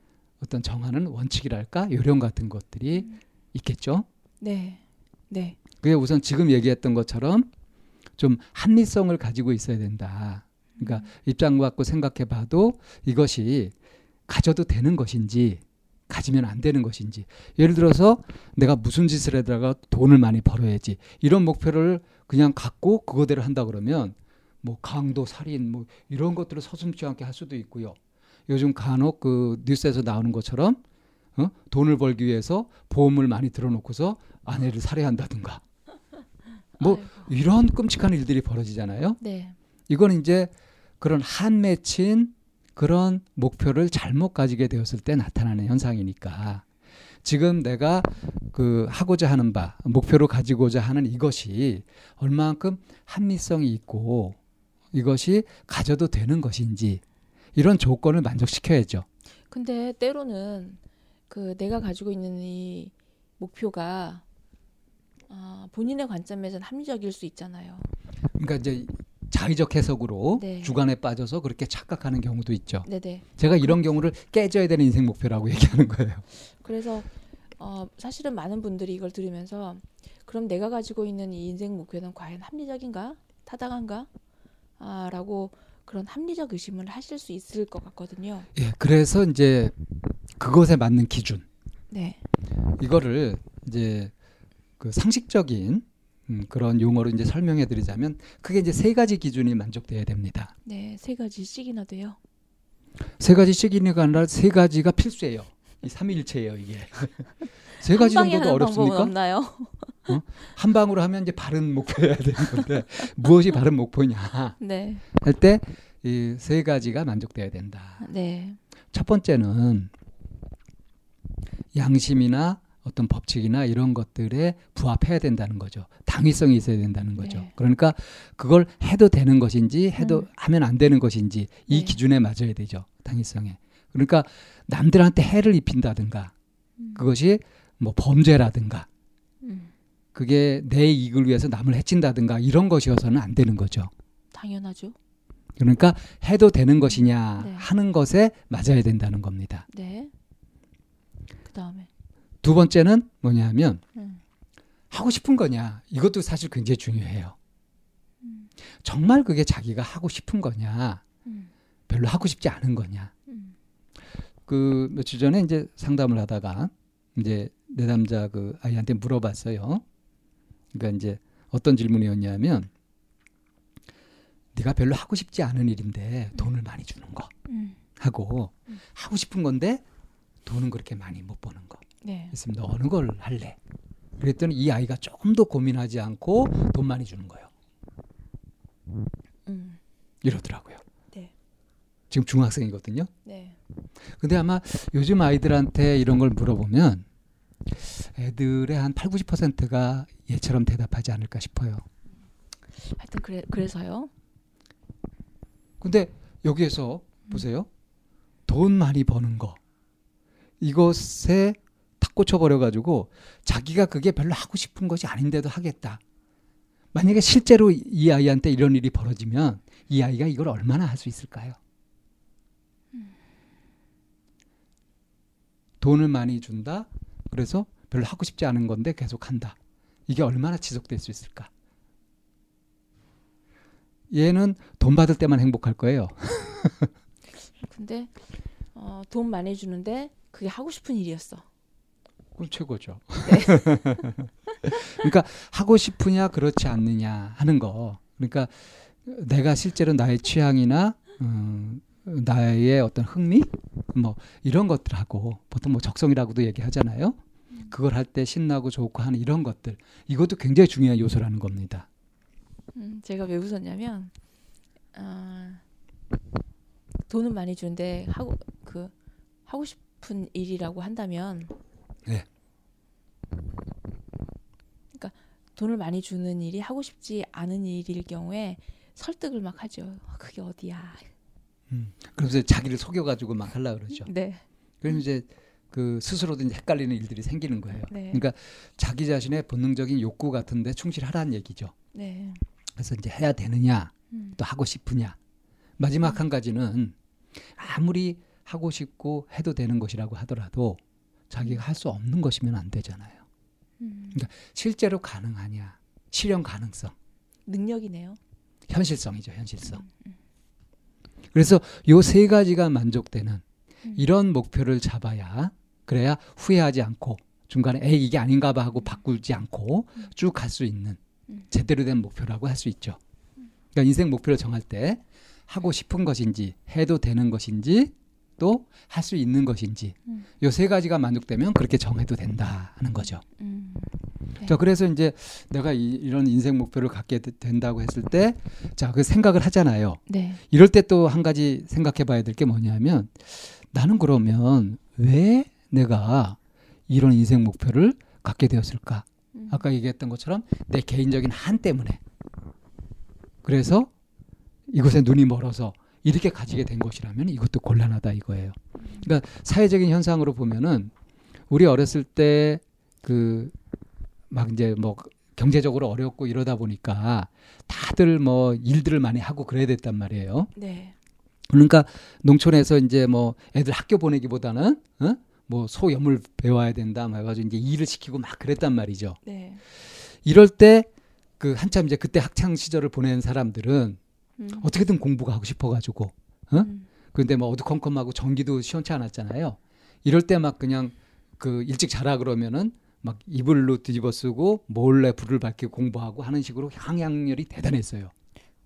어떤 정하는 원칙이랄까 요령 같은 것들이 음. 있겠죠. 네. 네. 그게 우선 지금 얘기했던 것처럼 좀 합리성을 가지고 있어야 된다. 그러니까 입장 갖고 생각해 봐도 이것이 가져도 되는 것인지 가지면 안 되는 것인지 예를 들어서 내가 무슨 짓을 하다가 돈을 많이 벌어야지 이런 목표를 그냥 갖고 그거대로 한다 그러면 뭐 강도 살인 뭐 이런 것들을 서슴지 않게 할 수도 있고요. 요즘 간혹 그 뉴스에서 나오는 것처럼 어? 돈을 벌기 위해서 보험을 많이 들어놓고서 아내를 살해한다든가 뭐 아이고. 이런 끔찍한 일들이 벌어지잖아요. 네. 이건 이제 그런 한 맺힌 그런 목표를 잘못 가지게 되었을 때 나타나는 현상이니까 지금 내가 그 하고자 하는 바 목표로 가지고자 하는 이것이 얼마만큼 합리성이 있고 이것이 가져도 되는 것인지 이런 조건을 만족시켜야죠. 근데 때로는 그 내가 가지고 있는 이 목표가 아, 본인의 관점에서는 합리적일 수 있잖아요. 그러니까 이제 자의적 해석으로 네. 주관에 빠져서 그렇게 착각하는 경우도 있죠. 네네. 제가 이런 경우를 깨져야 되는 인생 목표라고 얘기하는 거예요. 그래서 어, 사실은 많은 분들이 이걸 들으면서 그럼 내가 가지고 있는 이 인생 목표는 과연 합리적인가? 타당한가? 아, 라고 그런 합리적 의심을 하실 수 있을 것 같거든요. 예, 그래서 이제 그것에 맞는 기준 네. 이거를 이제 그 상식적인 음, 그런 용어로 이제 설명해 드리자면 크게 이제 세 가지 기준이 만족돼야 됩니다. 네, 세 가지씩이나 돼요. 세 가지씩이니까 아니라 세 가지가 필수예요. 이 삼위일체예요, 이게. 세 가지 정도도 어렵습니까? 없나요? 한 방으로 하면 이제 바른 목표여야 되는 건데 무엇이 바른 목표냐 네. 할때 이 세 가지가 만족돼야 된다. 네. 첫 번째는 양심이나 어떤 법칙이나 이런 것들에 부합해야 된다는 거죠. 당위성이 있어야 된다는 거죠. 네. 그러니까 그걸 해도 되는 것인지 해도 음. 하면 안 되는 것인지 이 네. 기준에 맞아야 되죠. 당위성에. 그러니까 남들한테 해를 입힌다든가 음. 그것이 뭐 범죄라든가 음, 그게 내 이익을 위해서 남을 해친다든가 이런 것이어서는 안 되는 거죠. 당연하죠. 그러니까 해도 되는 것이냐 네. 하는 것에 맞아야 된다는 겁니다. 네. 그 다음에. 두 번째는 뭐냐면 음. 하고 싶은 거냐 이것도 사실 굉장히 중요해요. 음. 정말 그게 자기가 하고 싶은 거냐 음. 별로 하고 싶지 않은 거냐 음. 그 며칠 전에 이제 상담을 하다가 이제 내 남자 그 아이한테 물어봤어요. 그러니까 이제 어떤 질문이었냐면 네가 별로 하고 싶지 않은 일인데 돈을 많이 주는 거 음. 하고 음. 하고 싶은 건데 돈은 그렇게 많이 못 버는 거 네. 너 어느 걸 할래? 그랬더니 이 아이가 조금 더 고민하지 않고 돈 많이 주는 거예요. 음. 이러더라고요. 네. 지금 중학생이거든요. 네. 근데 아마 요즘 아이들한테 이런 걸 물어보면 애들의 한 8, 90%가 얘처럼 대답하지 않을까 싶어요. 하여튼 그래 그래서요. 근데 여기에서 보세요. 돈 많이 버는 거. 이것에 탁 꽂혀버려 가지고 자기가 그게 별로 하고 싶은 것이 아닌데도 하겠다. 만약에 실제로 이 아이한테 이런 일이 벌어지면 이 아이가 이걸 얼마나 할 수 있을까요? 돈을 많이 준다. 그래서 별로 하고 싶지 않은 건데 계속 한다. 이게 얼마나 지속될 수 있을까? 얘는 돈 받을 때만 행복할 거예요. 근데 어, 돈 많이 주는데 그게 하고 싶은 일이었어. 그건 최고죠. 그러니까 하고 싶으냐 그렇지 않느냐 하는 거. 그러니까 내가 실제로 나의 취향이나 음, 나의 어떤 흥미 뭐 이런 것들하고 보통 뭐 적성이라고도 얘기하잖아요. 그걸 할 때 신나고 좋고 하는 이런 것들 이것도 굉장히 중요한 요소라는 겁니다. 음, 제가 왜 웃었냐면 아, 돈은 많이 주는데 하고 그 하고 싶은 일이라고 한다면 네. 그러니까 돈을 많이 주는 일이 하고 싶지 않은 일일 경우에 설득을 막 하죠. 아, 그게 어디야? 그러면서 자기를 속여가지고 막 하려 그러죠. 네. 그럼 이제 그 스스로도 이제 헷갈리는 일들이 생기는 거예요. 네. 그러니까 자기 자신의 본능적인 욕구 같은데 충실하라는 얘기죠. 네. 그래서 이제 해야 되느냐, 음. 또 하고 싶으냐. 마지막 한 가지는 아무리 하고 싶고 해도 되는 것이라고 하더라도 자기가 할 수 없는 것이면 안 되잖아요. 음. 실제로 가능하냐, 실현 가능성, 능력이네요. 현실성이죠, 현실성. 그래서 요 세 가지가 만족되는 음. 이런 목표를 잡아야 그래야 후회하지 않고 중간에 에이 이게 아닌가 봐 하고 바꾸지 않고 음. 쭉갈 수 있는 음. 제대로 된 목표라고 할 수 있죠. 그러니까 인생 목표를 정할 때 하고 싶은 것인지 해도 되는 것인지 또 할 수 있는 것인지 음. 요세 가지가 만족되면 그렇게 정해도 된다 하는 거죠. 음. 네. 자 그래서 이제 내가 이, 런 인생 목표를 갖게 되- 된다고 했을 때 자 그 생각을 하잖아요. 네. 이럴 때 또 한 가지 생각해 봐야 될 게 뭐냐면 나는 그러면 왜 내가 이런 인생 목표를 갖게 되었을까? 음. 아까 얘기했던 것처럼 내 개인적인 한 때문에 그래서 이곳에 눈이 멀어서 이렇게 가지게 된 것이라면 이것도 곤란하다 이거예요. 그러니까 사회적인 현상으로 보면은 우리 어렸을 때 그 막 이제 뭐 경제적으로 어렵고 이러다 보니까 다들 뭐 일들을 많이 하고 그래야 됐단 말이에요. 네. 그러니까 농촌에서 이제 뭐 애들 학교 보내기보다는 어? 뭐 소염을 배워야 된다 막 해가지고 이제 일을 시키고 막 그랬단 말이죠. 네. 이럴 때 그 한참 이제 그때 학창 시절을 보낸 사람들은 음. 어떻게든 공부가 하고 싶어가지고 어? 음. 근데 뭐 어두컴컴하고 전기도 시원치 않았잖아요. 이럴 때 막 그냥 그 일찍 자라 그러면은 막 이불로 뒤집어 쓰고 몰래 불을 밝히고 공부하고 하는 식으로 향양열이 대단했어요.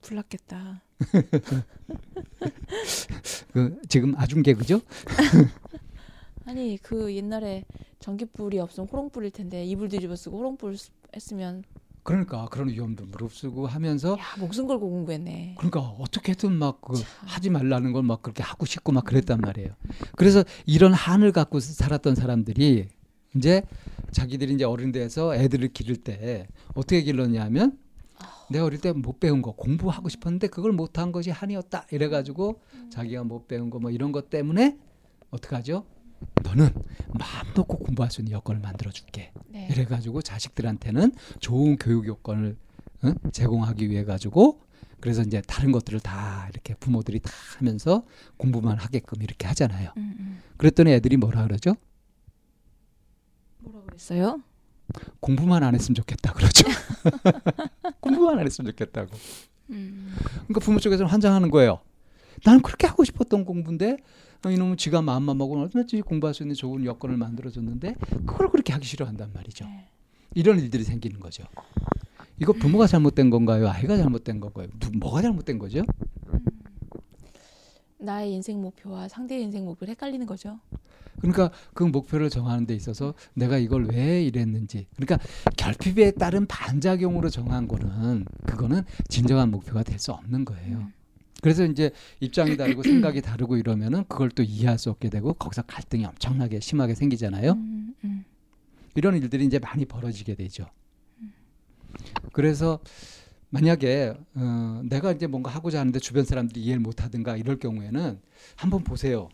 불났겠다. 그 지금 아중 개 그죠? 아니 그 옛날에 전기불이 없으면 호롱불일 텐데 이불 뒤집어 쓰고 호롱불 쓰- 했으면 그러니까 그런 위험도 무릅쓰고 하면서 야 목숨 걸고 공부했네. 그러니까 어떻게든 막그 참. 하지 말라는 걸 막 그렇게 하고 싶고 막 그랬단 말이에요. 그래서 이런 한을 갖고 살았던 사람들이 이제 자기들이 이제 어른 돼서 애들을 기를 때 어떻게 길렀냐면 내가 어릴 때 못 배운 거 공부하고 싶었는데 그걸 못한 것이 한이었다 이래가지고 자기가 못 배운 거 뭐 이런 것 때문에 어떡하죠? 너는 마음 놓고 공부할 수 있는 여건을 만들어 줄게. 네. 이래가지고 자식들한테는 좋은 교육 요건을 어? 제공하기 위해 가지고 그래서 이제 다른 것들을 다 이렇게 부모들이 다 하면서 공부만 하게끔 이렇게 하잖아요. 음, 음. 그랬더니 애들이 뭐라 그러죠? 뭐라 그랬어요? 공부만 안 했으면 좋겠다 그러죠. 공부만 안 했으면 좋겠다고. 음. 그러니까 부모 쪽에서는 환장하는 거예요. 나는 그렇게 하고 싶었던 공부인데 어, 이놈은 지가 마음만 먹으면 얼마든지 공부할 수 있는 좋은 여건을 만들어줬는데 그걸 그렇게 하기 싫어한단 말이죠. 네. 이런 일들이 생기는 거죠. 이거 부모가 잘못된 건가요? 아이가 잘못된 건가요? 누- 뭐가 잘못된 거죠? 나의 인생 목표와 상대의 인생 목표를 헷갈리는 거죠. 그러니까 그 목표를 정하는 데 있어서 내가 이걸 왜 이랬는지 그러니까 결핍에 따른 반작용으로 정한 거는 그거는 진정한 목표가 될 수 없는 거예요. 음. 그래서 이제 입장이 다르고 생각이 다르고 이러면은 그걸 또 이해할 수 없게 되고 거기서 갈등이 엄청나게 심하게 생기잖아요. 음, 음. 이런 일들이 이제 많이 벌어지게 되죠. 그래서 만약에 어, 내가 이제 뭔가 하고자 하는데 주변 사람들이 이해를 못하든가 이럴 경우에는 한번 보세요.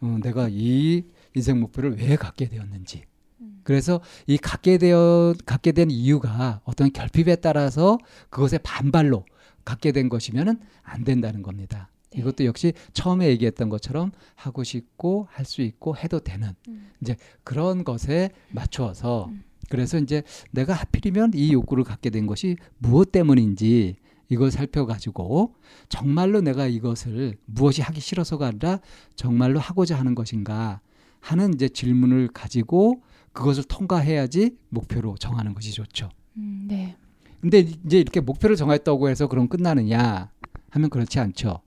어, 내가 이 인생 목표를 왜 갖게 되었는지. 음. 그래서 이 갖게 되어 갖게 된 이유가 어떤 결핍에 따라서 그것의 반발로 갖게 된 것이면은 안 된다는 겁니다. 네. 이것도 역시 처음에 얘기했던 것처럼 하고 싶고 할 수 있고 해도 되는 음. 이제 그런 것에 맞추어서 음. 그래서 이제 내가 하필이면 이 욕구를 갖게 된 것이 무엇 때문인지 이걸 살펴가지고 정말로 내가 이것을 무엇이 하기 싫어서가 아니라 정말로 하고자 하는 것인가 하는 이제 질문을 가지고 그것을 통과해야지 목표로 정하는 것이 좋죠. 음, 네. 근데 이제 이렇게 목표를 정했다고 해서 그럼 끝나느냐 하면 그렇지 않죠.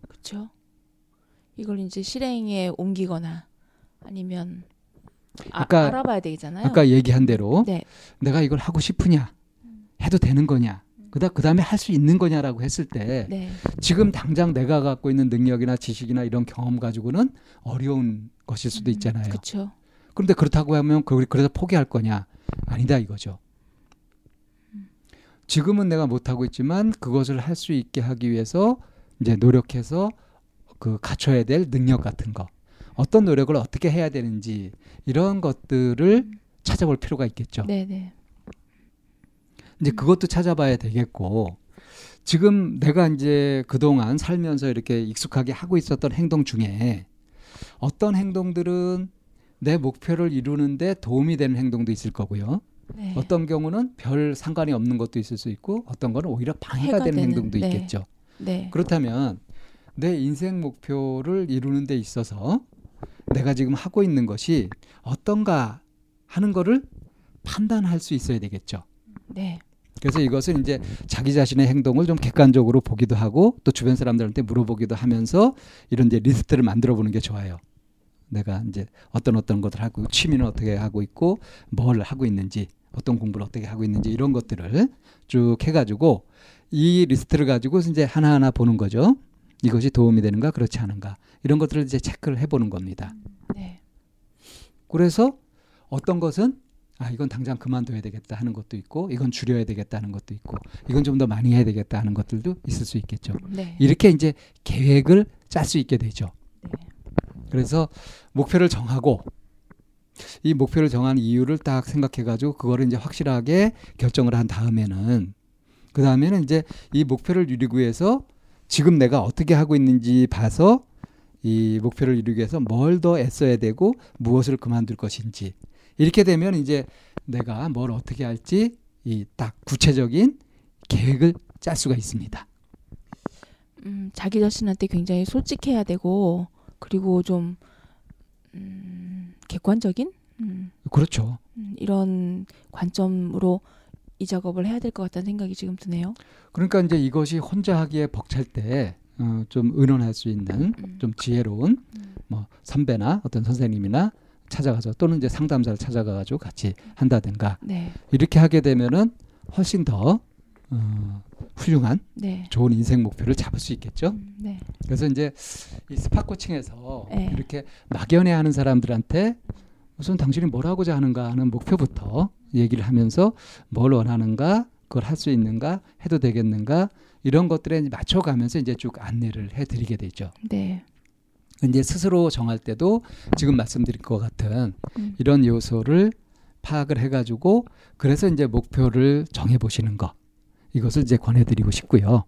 그렇죠. 이걸 이제 실행에 옮기거나 아니면 아, 아까- 알아봐야 되잖아요. 아까 얘기한 대로 네. 내가 이걸 하고 싶으냐 해도 되는 거냐 그다 그다음에 할 수 있는 거냐라고 했을 때 네. 지금 당장 내가 갖고 있는 능력이나 지식이나 이런 경험 가지고는 어려운 것일 수도 있잖아요. 그렇죠. 그런데 그렇다고 하면 그- 그래서 포기할 거냐? 아니다 이거죠. 지금은 내가 못 하고 있지만 그것을 할 수 있게 하기 위해서 이제 노력해서 그 갖춰야 될 능력 같은 거. 어떤 노력을 어떻게 해야 되는지 이런 것들을 찾아볼 필요가 있겠죠. 네, 네. 이제 그것도 찾아봐야 되겠고 지금 내가 이제 그동안 살면서 이렇게 익숙하게 하고 있었던 행동 중에 어떤 행동들은 내 목표를 이루는데 도움이 되는 행동도 있을 거고요. 네. 어떤 경우는 별 상관이 없는 것도 있을 수 있고 어떤 거는 오히려 방해가 해가 되는, 되는, 행동도 네. 있겠죠. 네. 그렇다면 내 인생 목표를 이루는 데 있어서 내가 지금 하고 있는 것이 어떤가 하는 거를 판단할 수 있어야 되겠죠. 네. 그래서 이것은 이제 자기 자신의 행동을 좀 객관적으로 보기도 하고 또 주변 사람들한테 물어보기도 하면서 이런 이제 리스트를 만들어 보는 게 좋아요. 내가 이제 어떤 어떤 것을 하고 취미는 어떻게 하고 있고 뭘 하고 있는지 어떤 공부를 어떻게 하고 있는지 이런 것들을 쭉 해가지고 이 리스트를 가지고 이제 하나하나 보는 거죠. 이것이 도움이 되는가 그렇지 않은가 이런 것들을 이제 체크를 해보는 겁니다. 네. 그래서 어떤 것은 아 이건 당장 그만둬야 되겠다 하는 것도 있고 이건 줄여야 되겠다 하는 것도 있고 이건 좀 더 많이 해야 되겠다 하는 것들도 있을 수 있겠죠. 네. 이렇게 이제 계획을 짤 수 있게 되죠. 네. 그래서 목표를 정하고 이 목표를 정한 이유를 딱 생각해 가지고 그거를 이제 확실하게 결정을 한 다음에는 그 다음에는 이제 이 목표를 이루기 위해서 지금 내가 어떻게 하고 있는지 봐서 이 목표를 이루기 위해서 뭘 더 애써야 되고 무엇을 그만둘 것인지 이렇게 되면 이제 내가 뭘 어떻게 할지 이 딱 구체적인 계획을 짤 수가 있습니다. 음, 자기 자신한테 굉장히 솔직해야 되고 그리고 좀 음, 객관적인 음, 그렇죠. 음, 이런 관점으로 이 작업을 해야 될 것 같다는 생각이 지금 드네요. 그러니까 이제 이것이 혼자 하기에 벅찰 때 어, 좀 의논할 수 있는 음. 좀 지혜로운 음. 뭐 선배나 어떤 선생님이나 찾아가서 또는 이제 상담사를 찾아가가지고 같이 한다든가 네, 이렇게 하게 되면은 훨씬 더 어, 훌륭한 네, 좋은 인생 목표를 잡을 수 있겠죠. 음, 네, 그래서 이제 이 스파 코칭에서 네. 이렇게 막연해 하는 사람들한테 우선 당신이 뭘 하고자 하는가 하는 목표부터 얘기를 하면서 뭘 원하는가 그걸 할 수 있는가 해도 되겠는가 이런 것들에 맞춰가면서 이제 쭉 안내를 해드리게 되죠. 네, 이제 스스로 정할 때도 지금 말씀드린 것 같은 음. 이런 요소를 파악을 해가지고 그래서 이제 목표를 정해 보시는 거 이것을 이제 권해드리고 싶고요.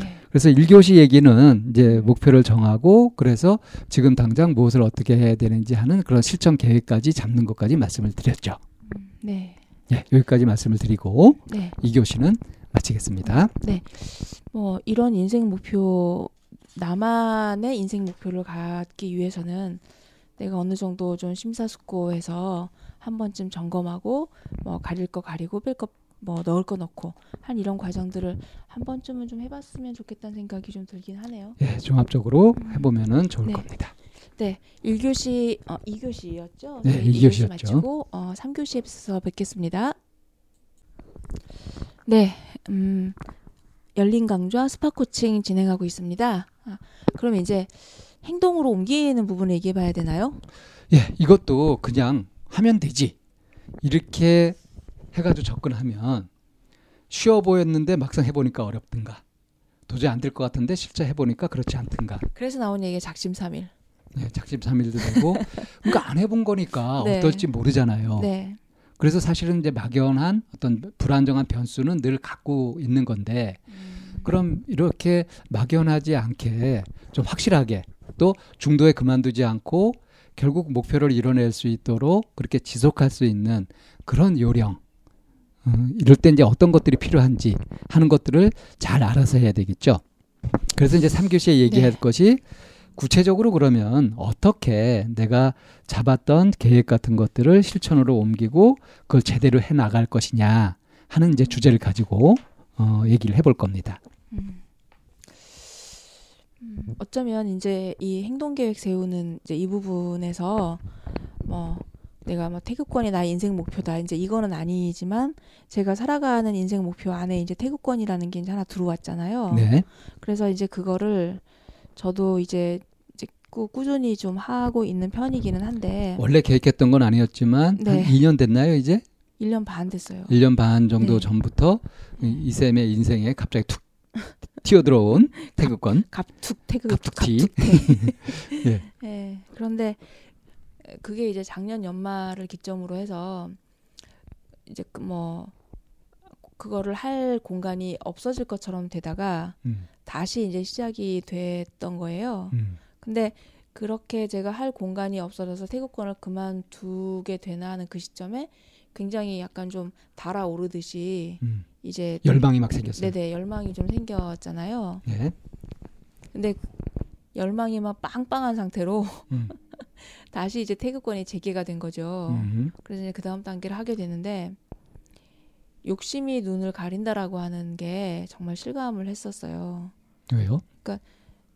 네, 그래서 1교시 얘기는 이제 목표를 정하고 그래서 지금 당장 무엇을 어떻게 해야 되는지 하는 그런 실천 계획까지 잡는 것까지 말씀을 드렸죠. 음, 네, 예, 여기까지 말씀을 드리고 네. 2교시는 마치겠습니다. 뭐 이런 인생 목표 나만의 인생 목표를 갖기 위해서는 내가 어느 정도 좀 심사숙고해서 한 번쯤 점검하고 뭐 가릴 거 가리고 뺄 거 뭐 넣을 거 넣고 한 이런 과정들을 한 번쯤은 좀 해봤으면 좋겠다는 생각이 좀 들긴 하네요. 예, 종합적으로 해보면은 좋을 네. 겁니다. 1교시 어 2교시였죠? 네, 이 교시였죠. 마치고 어 3교시에서 뵙겠습니다. 네. 음. 열린 강좌 스파 코칭 진행하고 있습니다. 아, 그럼 이제 행동으로 옮기는 부분을 얘기해 봐야 되나요? 예, 이것도 그냥 하면 되지. 이렇게 해가지고 접근하면 쉬워 보였는데 막상 해보니까 어렵든가. 도저히 안 될 것 같은데 실제 해보니까 그렇지 않든가. 그래서 나온 얘기가 작심삼일. 네, 작심삼일도 되고. 그러니까 안 해본 거니까 네. 어떨지 모르잖아요. 네. 그래서 사실은 이제 막연한 어떤 불안정한 변수는 늘 갖고 있는 건데 음, 그럼 이렇게 막연하지 않게 좀 확실하게 또 중도에 그만두지 않고 결국 목표를 이뤄낼 수 있도록 그렇게 지속할 수 있는 그런 요령 음, 이럴 때 이제 어떤 것들이 필요한지 하는 것들을 잘 알아서 해야 되겠죠. 그래서 이제 3교시에 얘기할 네. 것이 구체적으로 그러면 어떻게 내가 잡았던 계획 같은 것들을 실천으로 옮기고 그걸 제대로 해 나갈 것이냐 하는 이제 주제를 가지고 어, 얘기를 해볼 겁니다. 음. 음, 어쩌면 이제 이 행동 계획 세우는 이제 이 부분에서 뭐 내가 뭐 태극권이 나의 인생 목표다. 이제 이거는 아니지만 제가 살아가는 인생 목표 안에 이제 태극권이라는 게 이제 하나 들어왔잖아요. 네. 그래서 이제 그거를 저도 이제 꾸, 꾸준히 좀 하고 있는 편이기는 한데 원래 계획했던 건 아니었지만 네. 한 2년 됐나요 이제? 1년 반 됐어요. 1년 반 정도 네. 전부터 이- 이쌤의 인생에 갑자기 툭 튀어들어온 태극권. 갑툭 태극 갑툭튀. 갑툭태. 예. 예. 그런데 그게 이제 작년 연말을 기점으로 해서 이제 그뭐 그거를 할 공간이 없어질 것처럼 되다가 음, 다시 이제 시작이 됐던 거예요. 음, 근데 그렇게 제가 할 공간이 없어져서 태극권을 그만두게 되나 하는 그 시점에 굉장히 약간 좀 달아오르듯이 음. 이제 열망이 막 생겼어요. 네네 열망이 좀 생겼잖아요. 예. 근데 열망이 막 빵빵한 상태로 음, 다시 이제 태극권이 재개가 된 거죠. 음, 그래서 이제 그 다음 단계를 하게 되는데 욕심이 눈을 가린다라고 하는 게 정말 실감을 했었어요. 왜요?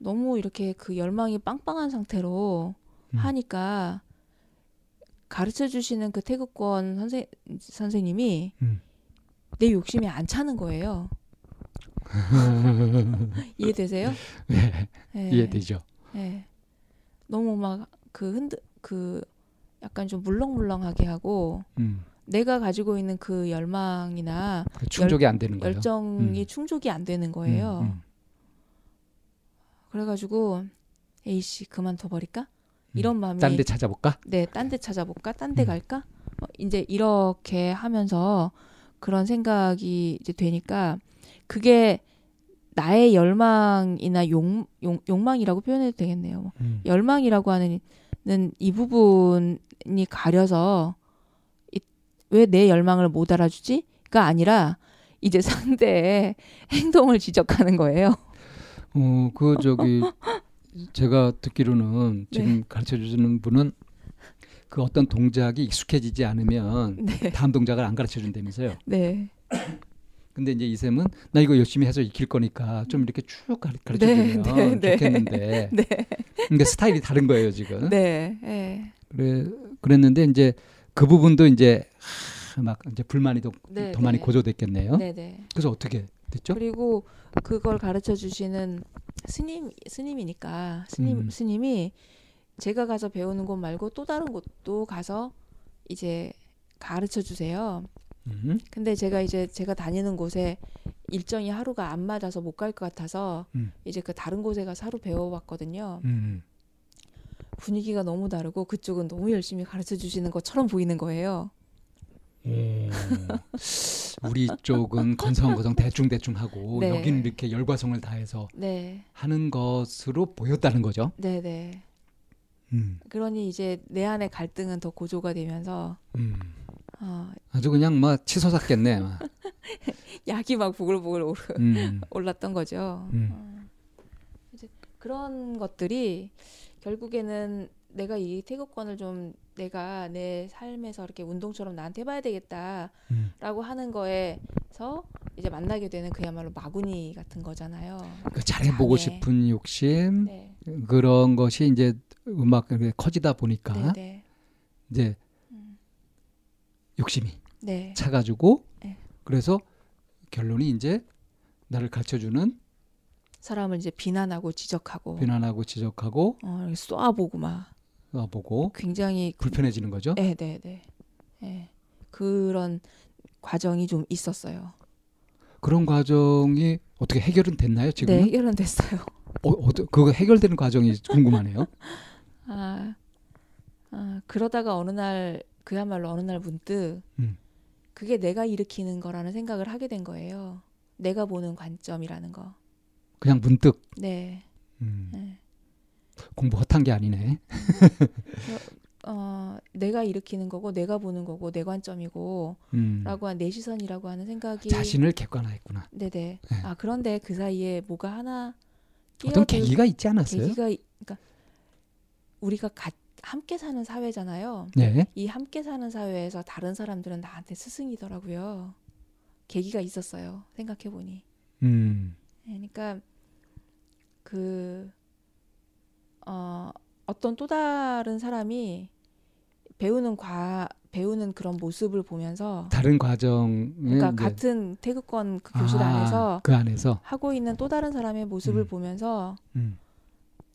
너무 이렇게 그 열망이 빵빵한 상태로 음. 하니까 가르쳐 주시는 그 태극권 선생 선생님이 음. 내 욕심이 안 차는 거예요. 이해되세요? 네, 네. 이해되죠. 네. 너무 막 그 흔들 그 약간 좀 물렁물렁하게 하고 음, 내가 가지고 있는 그 열망이나 그 충족이 안 되는 거예요. 열정이 음. 충족이 안 되는 거예요. 음, 음. 그래가지고 에이씨 그만둬 버릴까? 이런 마음이 음. 딴데 찾아볼까? 네, 딴 데 찾아볼까? 딴데 음. 갈까? 어, 이제 이렇게 하면서 그런 생각이 이제 되니까 그게 나의 열망이나 욕, 욕, 욕망이라고 표현해도 되겠네요. 음. 열망이라고 하는 이 부분이 가려서 왜 내 열망을 못 알아주지?가 아니라 이제 상대의 행동을 지적하는 거예요. 어, 그 저기 제가 듣기로는 지금 네. 가르쳐 주시는 분은 그 어떤 동작이 익숙해지지 않으면 네, 다음 동작을 안 가르쳐 준다면서요. 네, 근데 이제 이 쌤은 나 이거 열심히 해서 익힐 거니까 좀 이렇게 쭉 가르, 가르쳐 네, 주면 네, 네. 좋겠는데 네, 그러니까 스타일이 다른 거예요 지금. 네, 네, 그래 그랬는데 이제 그 부분도 이제 하, 막 이제 불만이 더, 네, 더 많이 네. 고조됐겠네요. 네, 네. 그래서 어떻게 됐죠? 그리고 그걸 가르쳐 주시는 스님 스님이니까 스님 음. 스님이 제가 가서 배우는 곳 말고 또 다른 곳도 가서 이제 가르쳐 주세요. 음, 근데 제가 이제 제가 다니는 곳에 일정이 하루가 안 맞아서 못 갈 것 같아서 음. 이제 그 다른 곳에 가서 하루 배워봤거든요. 음. 분위기가 너무 다르고 그쪽은 너무 열심히 가르쳐 주시는 것처럼 보이는 거예요. 오, 우리 쪽은 건성건성 대충 대충 하고 네. 여기는 이렇게 열과성을 다해서 네, 하는 것으로 보였다는 거죠. 네, 네. 음, 그러니 이제 내 안의 갈등은 더 고조가 되면서 음. 어, 아주 그냥 막 치솟았겠네. 막. 약이 막 보글보글 오르, 음, 올랐던 거죠. 음. 어. 이제 그런 것들이 결국에는 내가 이 태극권을 좀 내가 내 삶에서 이렇게 운동처럼 나한테 해봐야 되겠다라고 음. 하는 거에서 이제 만나게 되는 그야말로 마구니 같은 거잖아요. 그 잘해보고 장애. 싶은 욕심 네, 그런 것이 이제 음악 커지다 보니까 네, 네, 이제 음. 욕심이 네, 차가지고 네. 그래서 결론이 이제 나를 가르쳐주는 사람을 이제 비난하고 지적하고 비난하고 지적하고 어, 쏘아보고 막 보고 굉장히 불편해지는 거죠. 네, 네, 네, 네. 그런 과정이 좀 있었어요. 그런 과정이 어떻게 해결은 됐나요? 네, 지금은? 해결은 됐어요. 어, 어떠, 그거 해결되는 과정이 궁금하네요. 아, 아, 그러다가 어느 날 그야말로 어느 날 문득 음. 그게 내가 일으키는 거라는 생각을 하게 된 거예요. 내가 보는 관점이라는 거. 그냥 문득 네. 음, 네. 공부 헛한 게 아니네. 어, 내가 일으키는 거고 내가 보는 거고 내 관점이고 음, 라고 한내 시선이라고 하는 생각이 자신을 객관화했구나. 네네. 네. 아, 그런데 그 사이에 뭐가 하나 어떤 끼어들- 계기가 있지 않았어요? 계기가 이- 그러니까 우리가 가, 함께 사는 사회잖아요. 네. 이 함께 사는 사회에서 다른 사람들은 나한테 스승이더라고요. 계기가 있었어요. 생각해 보니. 음, 그러니까 그 어, 어떤 또 다른 사람이 배우는 과 배우는 그런 모습을 보면서 다른 과정. 그러니까 같은 태극권 그 교실 아, 안에서 그 안에서. 하고 있는 또 다른 사람의 모습을 음. 보면서 음,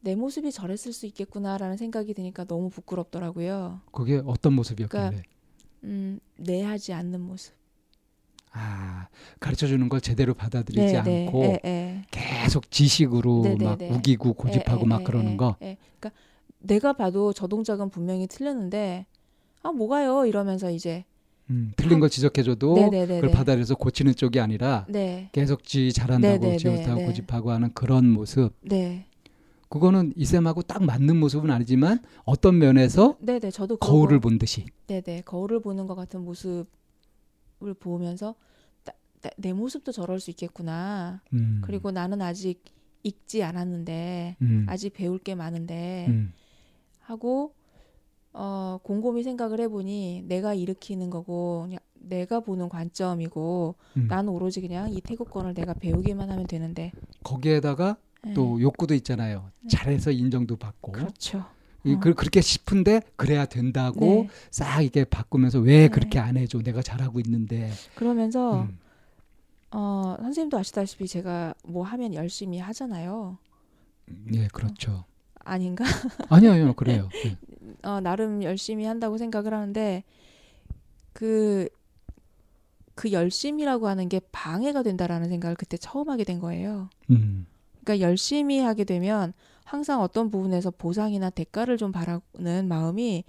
내 모습이 저랬을 수 있겠구나라는 생각이 드니까 너무 부끄럽더라고요. 그게 어떤 모습이었길래? 그러니까 음, 내하지 않는 모습. 아, 가르쳐 주는 걸 제대로 받아들이지 않고 예, 예. 계속 지식으로 네네네. 막 우기고 고집하고 에, 에, 막 에, 그러는 에, 거. 에. 그러니까 내가 봐도 저 동작은 분명히 틀렸는데 아 뭐가요 이러면서 이제 음, 틀린 걸 지적해줘도 네네네네. 그걸 받아들여서 고치는 쪽이 아니라 네, 계속 지 잘한다고 네네네, 지 못하고 네. 고집하고 하는 그런 모습. 네, 그거는 이쌤하고 딱 맞는 모습은 아니지만 어떤 면에서 네, 네. 저도 거울을 거- 본 듯이. 네, 네. 거울을 보는 것 같은 모습을 보면서 나- 나- 내 모습도 저럴 수 있겠구나. 음, 그리고 나는 아직 익지 않았는데 음, 아직 배울 게 많은데 음, 하고 어, 곰곰이 생각을 해보니 내가 일으키는 거고 그냥 내가 보는 관점이고 음. 나는 오로지 그냥 이 태국권을 내가 배우기만 하면 되는데 거기에다가 네. 또 욕구도 있잖아요. 잘해서 인정도 받고. 그렇죠. 이- 어. 그, 그렇게 싶은데 그래야 된다고 네. 싹 이게 바꾸면서 왜 네. 그렇게 안 해줘? 내가 잘하고 있는데. 그러면서 음, 어, 선생님도 아시다시피 제가 뭐 하면 열심히 하잖아요. 예, 그렇죠. 아닌가? 아니요, 아니요, 그래요. 예. 어, 나름 열심히 한다고 생각을 하는데 그, 그 열심이라고 하는 게 방해가 된다라는 생각을 그때 처음 하게 된 거예요. 음, 그러니까 열심히 하게 되면 항상 어떤 부분에서 보상이나 대가를 좀 바라는 마음이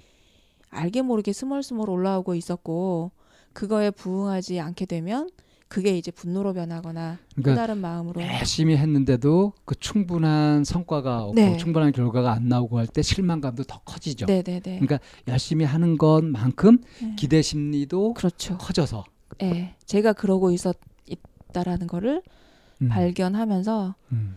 알게 모르게 스멀스멀 올라오고 있었고 그거에 부응하지 않게 되면 그게 이제 분노로 변하거나 또 그러니까 다른 마음으로 열심히 했는데도 그 충분한 성과가 없고 네. 충분한 결과가 안 나오고 할 때 실망감도 더 커지죠. 네네네 그러니까 열심히 하는 것만큼 네. 기대 심리도 그렇죠. 커져서 예, 제가 그러고 있었 있다라는 거를 음, 발견하면서 음,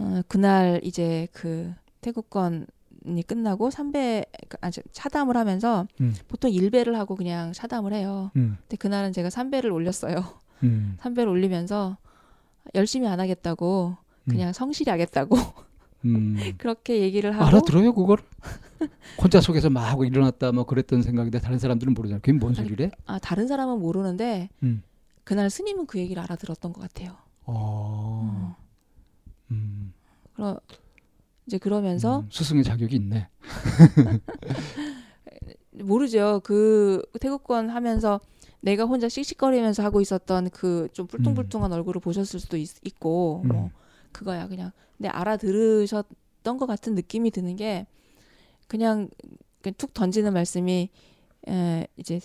어, 그날 이제 그 태국권 이 끝나고 삼배 아, 저, 차담을 하면서 음. 보통 일배를 하고 그냥 차담을 해요. 음, 근데 그날은 제가 삼배를 올렸어요. 음, 삼배를 올리면서 열심히 안 하겠다고 그냥 성실히 하겠다고 음. 그렇게 얘기를 하고 알아들어요 그걸? 혼자 속에서 막 하고 일어났다 뭐 그랬던 생각인데 다른 사람들은 모르잖아요. 그게 뭔 소리래? 아 다른 사람은 모르는데 음. 그날 스님은 그 얘기를 알아들었던 것 같아요. 어, 어. 음, 그러 이제 그러면서 음, 스승의 자격이 있네. 모르죠. 그 태국권 하면서 내가 혼자 씩씩거리면서 하고 있었던 그 좀 뿔뚱뿔뚱한 얼굴을 보셨을 수도 있, 고 음. 뭐 그거야 그냥. 근데 알아들으셨던 것 같은 느낌이 드는 게 그냥, 그냥 툭 던지는 말씀이 에, 이제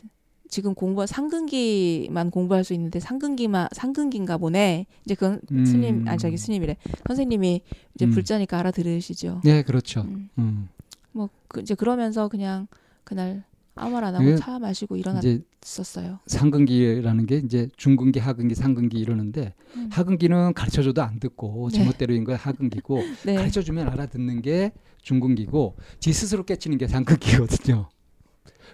지금 공부 상근기만 공부할 수 있는데 상근기만 상근기인가 보네. 이제 그건 음. 스님 아 저기 스님이래. 선생님이 이제 음. 불자니까 알아들으시죠. 네, 그렇죠. 음. 음. 뭐 그, 이제 그러면서 그냥 그날 아무 말 안 하고 이게 차 마시고 일어났었어요. 상근기라는 게 이제 중근기, 하근기, 상근기 이러는데 음. 하근기는 가르쳐줘도 안 듣고 네. 제멋대로인 거 하근기고 네. 가르쳐주면 알아듣는 게 중근기고 지 스스로 깨치는 게 상근기거든요.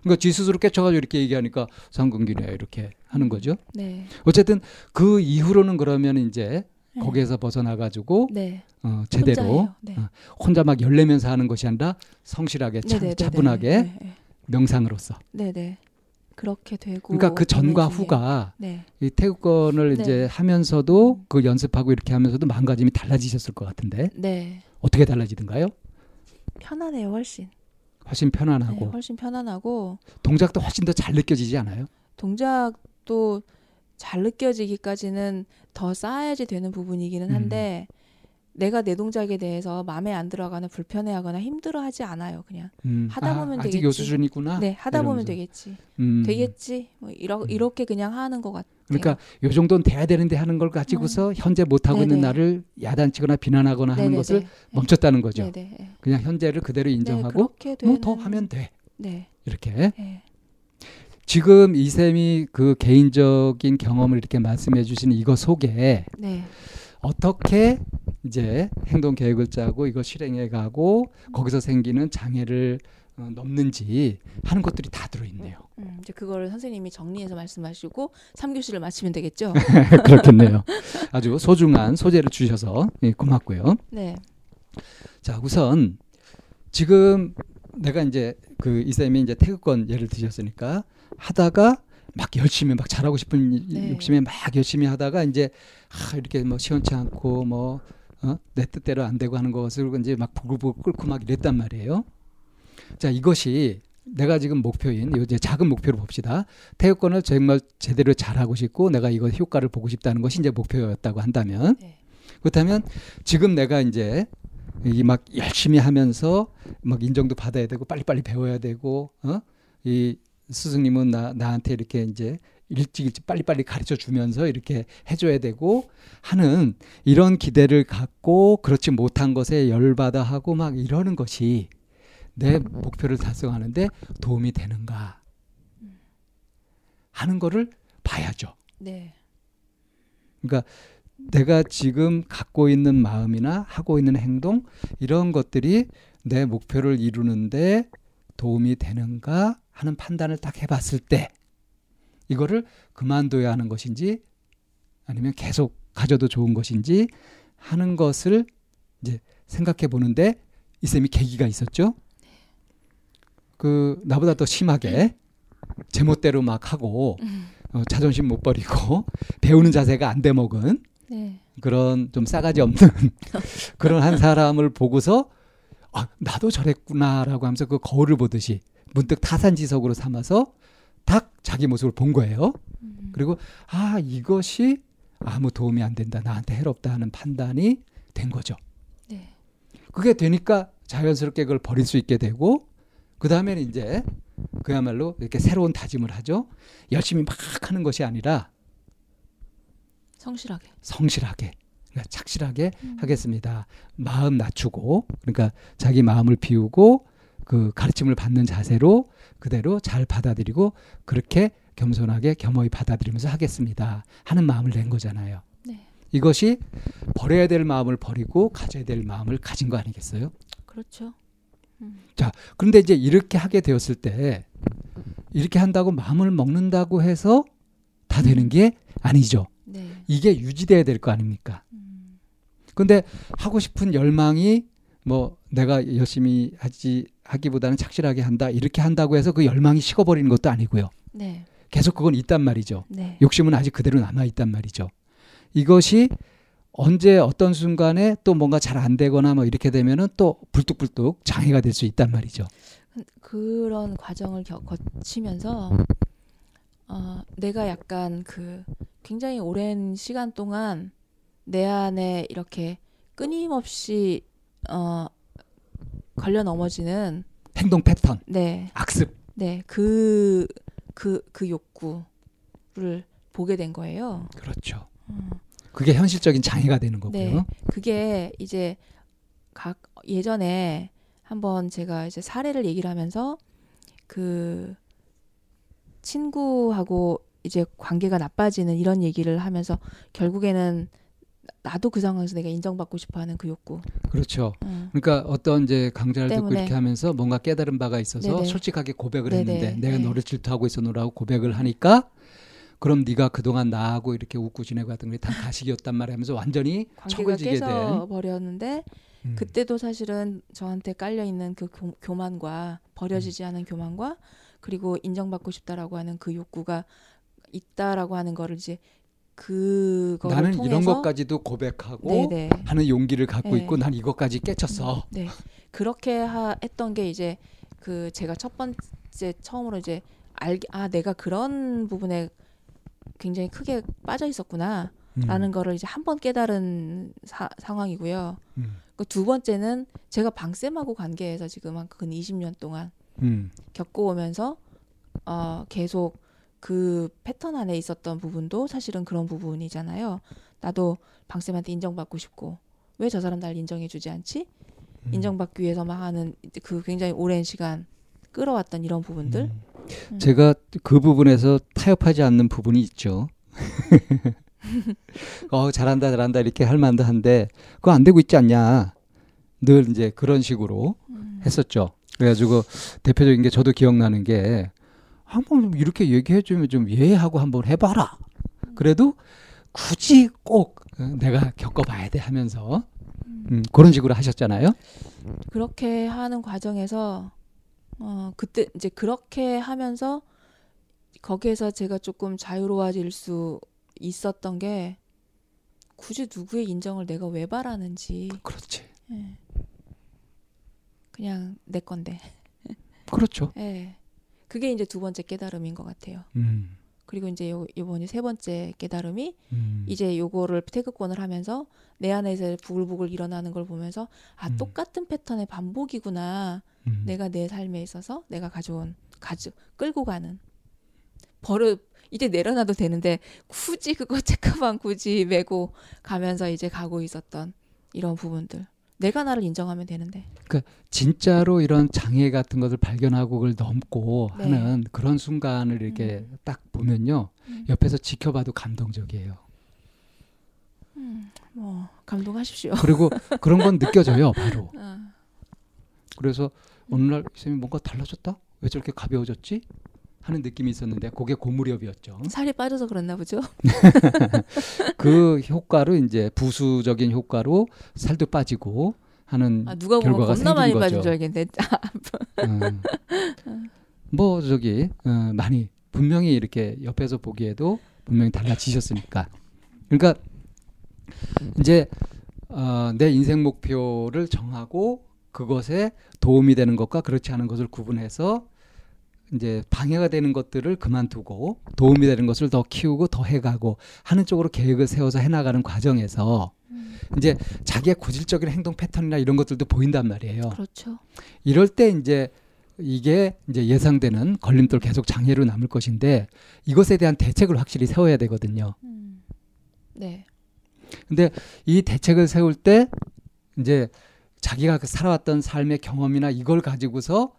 그러니까 지 스스로 깨쳐가지고 이렇게 얘기하니까 상근기네 이렇게 하는 거죠. 네. 어쨌든 그 이후로는 그러면 이제 네. 거기에서 벗어나가지고 네. 어, 제대로. 네. 어, 혼자 막 열내면서 하는 것이 아니라 성실하게 차. 차분하게 네, 네. 명상으로서. 네네. 그렇게 되고. 그러니까 그 전과. 후가 네. 이 태국권을 네. 이제 하면서도 그 연습하고 이렇게 하면서도 마음가짐이 달라지셨을 것 같은데 네. 어떻게 달라지던가요? 편안해요, 훨씬. 훨씬 네, 편안하고 훨씬 편안하고 동작도 훨씬 더 잘 느껴지지 않아요? 동작도 잘 느껴지기까지는 더 쌓아야지 되는 부분이기는 음. 한데 내가 내 동작에 대해서 마음에 안 들어가거나 불편해하거나 힘들어하지 않아요, 그냥. 음, 하다 보면 아, 되겠지. 요 수준이구나. 네, 하다 보면 이러면서. 되겠지. 음, 되겠지. 뭐 이러, 음. 이렇게 그냥 하는 것 같아요. 그러니까 요 정도는 돼야 되는데 하는 걸 가지고서 현재 못 하고 있는 음. 나를 야단치거나 비난하거나 하는 네네네. 것을 멈췄다는 거죠. 네네. 네. 그냥 현재를 그대로 네, 인정하고 그렇게 뭐 되는 더 하면 돼 네. 이렇게 네. 지금 이쌤이 그 개인적인 경험을 이렇게 말씀해 주시는 이거 속에 네. 어떻게 이제 행동 계획을 짜고 이걸 실행해 가고 거기서 생기는 장애를 어, 넘는지 하는 것들이 다 들어 있네요. 음, 이제 그거를 선생님이 정리해서 말씀하시고 3교시를 마치면 되겠죠? 그렇겠네요. 아주 소중한 소재를 주셔서 예, 고맙고요. 네. 자, 우선 지금 내가 이제 그 이쌤이 이제 태극권 예를 드셨으니까 하다가 막 열심히 막 잘하고 싶은 이- 네. 욕심에 막 열심히 하다가 이제 아, 이렇게 뭐 시원치 않고 뭐 어? 내 뜻대로 안 되고 하는 것을 이제 막 부글부글 끓고 막 이랬단 말이에요. 자, 이것이 내가 지금 목표인 요 이제 작은 목표로 봅시다. 태극권을 정말 제대로 잘하고 싶고 내가 이거 효과를 보고 싶다는 것이 이제 목표였다고 한다면 네. 그렇다면 지금 내가 이제 이 막 열심히 하면서 막 인정도 받아야 되고 빨리빨리 배워야 되고 어? 이 스승님은 나 나한테 이렇게 이제 일찍 일찍 빨리빨리 가르쳐 주면서 이렇게 해줘야 되고 하는 이런 기대를 갖고 그렇지 못한 것에 열받아 하고 막 이러는 것이 내 목표를 달성하는데 도움이 되는가 하는 거를 봐야죠. 네. 그러니까 내가 지금 갖고 있는 마음이나 하고 있는 행동 이런 것들이 내 목표를 이루는데 도움이 되는가 하는 판단을 딱 해봤을 때 이거를 그만둬야 하는 것인지 아니면 계속 가져도 좋은 것인지 하는 것을 이제 생각해 보는데 이 쌤이 계기가 있었죠. 그 나보다 더 심하게 제멋대로 막 하고 어, 자존심 못 버리고 배우는 자세가 안 돼 먹은 네. 그런 좀 싸가지 없는 그런 한 사람을 보고서 아 나도 저랬구나라고 하면서 그 거울을 보듯이 문득 타산지석으로 삼아서 딱 자기 모습을 본 거예요. 음. 그리고 아 이것이 아무 도움이 안 된다 나한테 해롭다 하는 판단이 된 거죠. 네. 그게 되니까 자연스럽게 그걸 버릴 수 있게 되고 그 다음에는 이제 그야말로 이렇게 새로운 다짐을 하죠. 열심히 막 하는 것이 아니라 성실하게. 성실하게 그러니까 착실하게 음. 하겠습니다. 마음 낮추고 그러니까 자기 마음을 비우고 그 가르침을 받는 자세로 그대로 잘 받아들이고 그렇게 겸손하게 겸허히 받아들이면서 하겠습니다. 하는 마음을 낸 거잖아요. 네. 이것이 버려야 될 마음을 버리고 가져야 될 마음을 가진 거 아니겠어요? 그렇죠. 그런데 이제 이렇게 하게 되었을 때 이렇게 한다고 마음을 먹는다고 해서 다 되는 게 아니죠. 네. 이게 유지돼야 될 거 아닙니까? 음. 근데 하고 싶은 열망이 뭐 내가 열심히 하지 하기보다는 착실하게 한다 이렇게 한다고 해서 그 열망이 식어버리는 것도 아니고요. 네. 계속 그건 있단 말이죠. 네. 욕심은 아직 그대로 남아 있단 말이죠. 이것이 언제 어떤 순간에 또 뭔가 잘 안 되거나 뭐 이렇게 되면은 또 불뚝불뚝 장애가 될 수 있단 말이죠. 그런 과정을 겨, 거치면서 어, 내가 약간 그 굉장히 오랜 시간 동안 내 안에 이렇게 끊임없이 어, 걸려 넘어지는 행동 패턴, 네, 악습. 네, 그, 그, 그 욕구를 보게 된 거예요. 그렇죠. 음. 그게 현실적인 장애가 되는 거고요. 네. 그게 이제 각 예전에 한번 제가 이제 사례를 얘기를 하면서 그 친구하고 이제 관계가 나빠지는 이런 얘기를 하면서 결국에는 나도 그 상황에서 내가 인정받고 싶어하는 그 욕구. 그렇죠. 음. 그러니까 어떤 이제 강좌를 듣고 때문에. 이렇게 하면서 뭔가 깨달은 바가 있어서 네네. 솔직하게 고백을 네네. 했는데 내가 네. 너를 질투하고 있었노라고 고백을 하니까 그럼 네가 그동안 나하고 이렇게 웃고 지내고 하던 게 다 가식이었단 말이야 하면서 완전히 관계가 척을 지게 깨져 된 버렸는데 음. 그때도 사실은 저한테 깔려 있는 그 교, 교만과 버려지지 않은 교만과 그리고 인정받고 싶다라고 하는 그 욕구가 있다라고 하는 거를 이제 그거를 나는 통해서 이런 것까지도 고백하고 네네. 하는 용기를 갖고 네. 있고 난 이것까지 깨쳤어. 네. 그렇게 하, 했던 게 이제 그 제가 첫 번째 처음으로 이제 알게 아 내가 그런 부분에 굉장히 크게 빠져 있었구나 라는 음. 거를 이제 한 번 깨달은 사, 상황이고요. 음. 그두 번째는 제가 방쌤하고 관계에서 지금 한 근 20년 동안 음. 겪어오면서 어 계속 그 패턴 안에 있었던 부분도 사실은 그런 부분이잖아요. 나도 방쌤한테 인정받고 싶고 왜 저 사람 날 인정해주지 않지? 음. 인정받기 위해서만 하는 그 굉장히 오랜 시간 끌어왔던 이런 부분들. 음. 음. 제가 그 부분에서 타협하지 않는 부분이 있죠. 어 잘한다 잘한다 이렇게 할 만도 한데 그거 안 되고 있지 않냐. 늘 이제 그런 식으로 음. 했었죠. 그래가지고 대표적인 게 저도 기억나는 게 한번 이렇게 얘기해주면 좀 예하고 한번 해봐라. 그래도 굳이 꼭 어, 내가 겪어봐야 돼 하면서 음, 그런 식으로 하셨잖아요. 그렇게 하는 과정에서 어 그때 이제 그렇게 하면서 거기에서 제가 조금 자유로워질 수 있었던 게 굳이 누구의 인정을 내가 왜 바라는지 그렇지. 예. 그냥 내 건데 그렇죠. 예. 그게 이제 두 번째 깨달음인 것 같아요. 음. 그리고 이제 요, 요번이 세 번째 깨달음이 음. 이제 요거를 태극권을 하면서 내 안에서 부글부글 일어나는 걸 보면서 아 음. 똑같은 패턴의 반복이구나. 음. 내가 내 삶에 있어서 내가 가져온 가져 끌고 가는 버릇 이제 내려놔도 되는데 굳이 그거 책가방 굳이 메고 가면서 이제 가고 있었던 이런 부분들 내가 나를 인정하면 되는데 진짜로 이런 장애 같은 것을 발견하고 그걸 넘고 네. 하는 그런 순간을 이렇게 딱 보면요. 음. 옆에서 지켜봐도 감동적이에요. 뭐 감동하십시오. 그리고 그런 건 느껴져요, 바로. 아, 그래서 어느 날 선생님이 뭔가 달라졌다? 왜 저렇게 가벼워졌지? 하는 느낌이 있었는데 그게 고무렵이었죠. 살이 빠져서 그랬나 보죠. 그 효과로 이제 부수적인 효과로 살도 빠지고 하는 아, 누가 보면 결과가 겁나 많이 생긴 빠진 거죠. 줄 알겠는데 음. 뭐 저기 어, 많이 분명히 이렇게 옆에서 보기에도 분명히 달라지셨으니까 그러니까 이제 어, 내 인생 목표를 정하고 그것에 도움이 되는 것과 그렇지 않은 것을 구분해서 이제 방해가 되는 것들을 그만두고 도움이 되는 것을 더 키우고 더 해가고 하는 쪽으로 계획을 세워서 해나가는 과정에서 이제 자기의 고질적인 행동 패턴이나 이런 것들도 보인단 말이에요. 그렇죠. 이럴 때 이제 이게 이제 예상되는 걸림돌 계속 장애로 남을 것인데 이것에 대한 대책을 확실히 세워야 되거든요. 음. 네. 근데 이 대책을 세울 때 이제 자기가 그 살아왔던 삶의 경험이나 이걸 가지고서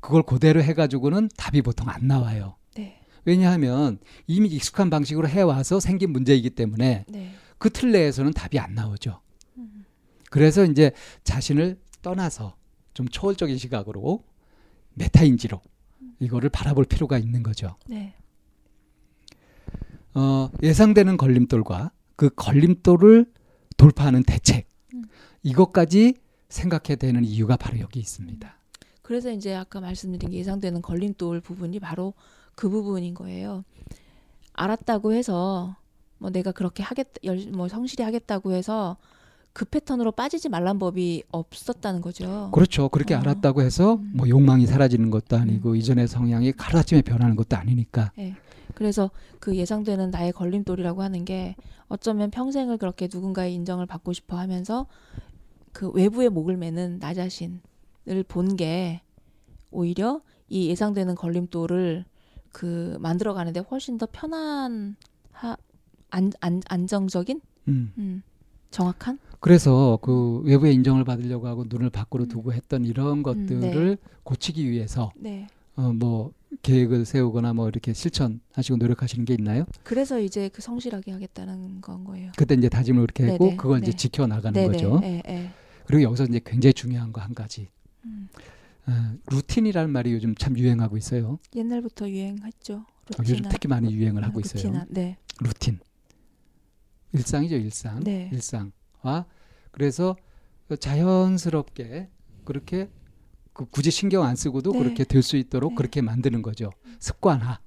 그걸 그대로 해가지고는 답이 보통 안 나와요. 네. 왜냐하면 이미 익숙한 방식으로 해와서 생긴 문제이기 때문에 네. 그틀 내에서는 답이 안 나오죠. 음. 그래서 이제 자신을 떠나서 좀 초월적인 시각으로 메타인지로 이거를 바라볼 필요가 있는 거죠. 네. 어, 예상되는 걸림돌과 그 걸림돌을 돌파하는 대책 음. 이것까지 생각해야 되는 이유가 바로 여기 있습니다. 그래서 이제 아까 말씀드린 게 예상되는 걸림돌 부분이 바로 그 부분인 거예요. 알았다고 해서 뭐 내가 그렇게 하겠 열, 뭐 성실히 하겠다고 해서 그 패턴으로 빠지지 말란 법이 없었다는 거죠. 그렇죠. 그렇게 어. 알았다고 해서 음. 뭐 욕망이 사라지는 것도 아니고 이전의 성향이 하루아침에 변하는 것도 아니니까. 그래서 그 예상되는 나의 걸림돌이라고 하는 게 어쩌면 평생을 그렇게 누군가의 인정을 받고 싶어 하면서 그 외부의 목을 매는 나 자신을 본 게 오히려 이 예상되는 걸림돌을 그 만들어 가는데 훨씬 더 편한 하, 안, 안, 안정적인 음. 음, 정확한 그래서 그 외부의 인정을 받으려고 하고 눈을 밖으로 음. 두고 했던 이런 것들을 고치기 위해서 네 어, 뭐 계획을 세우거나 뭐 이렇게 실천하시고 노력하시는 게 있나요? 그래서 이제 그 성실하게 하겠다는 건 거예요. 그때 이제 다짐을 이렇게 하고 네네, 그걸 이제 네. 지켜 나가는 네네, 거죠. 예, 예. 그리고 여기서 이제 굉장히 중요한 거 한 가지. 음. 어, 루틴이라는 말이 요즘 참 유행하고 있어요. 옛날부터 유행했죠. 어, 요즘 루틴화. 특히 많이 유행을 하고 아, 있어요. 루틴화. 네. 루틴. 일상이죠, 일상. 네. 일상과 그래서 자연스럽게 그렇게 그 굳이 신경 안 쓰고도 네. 그렇게 될 수 있도록 네. 그렇게 만드는 거죠. 습관화.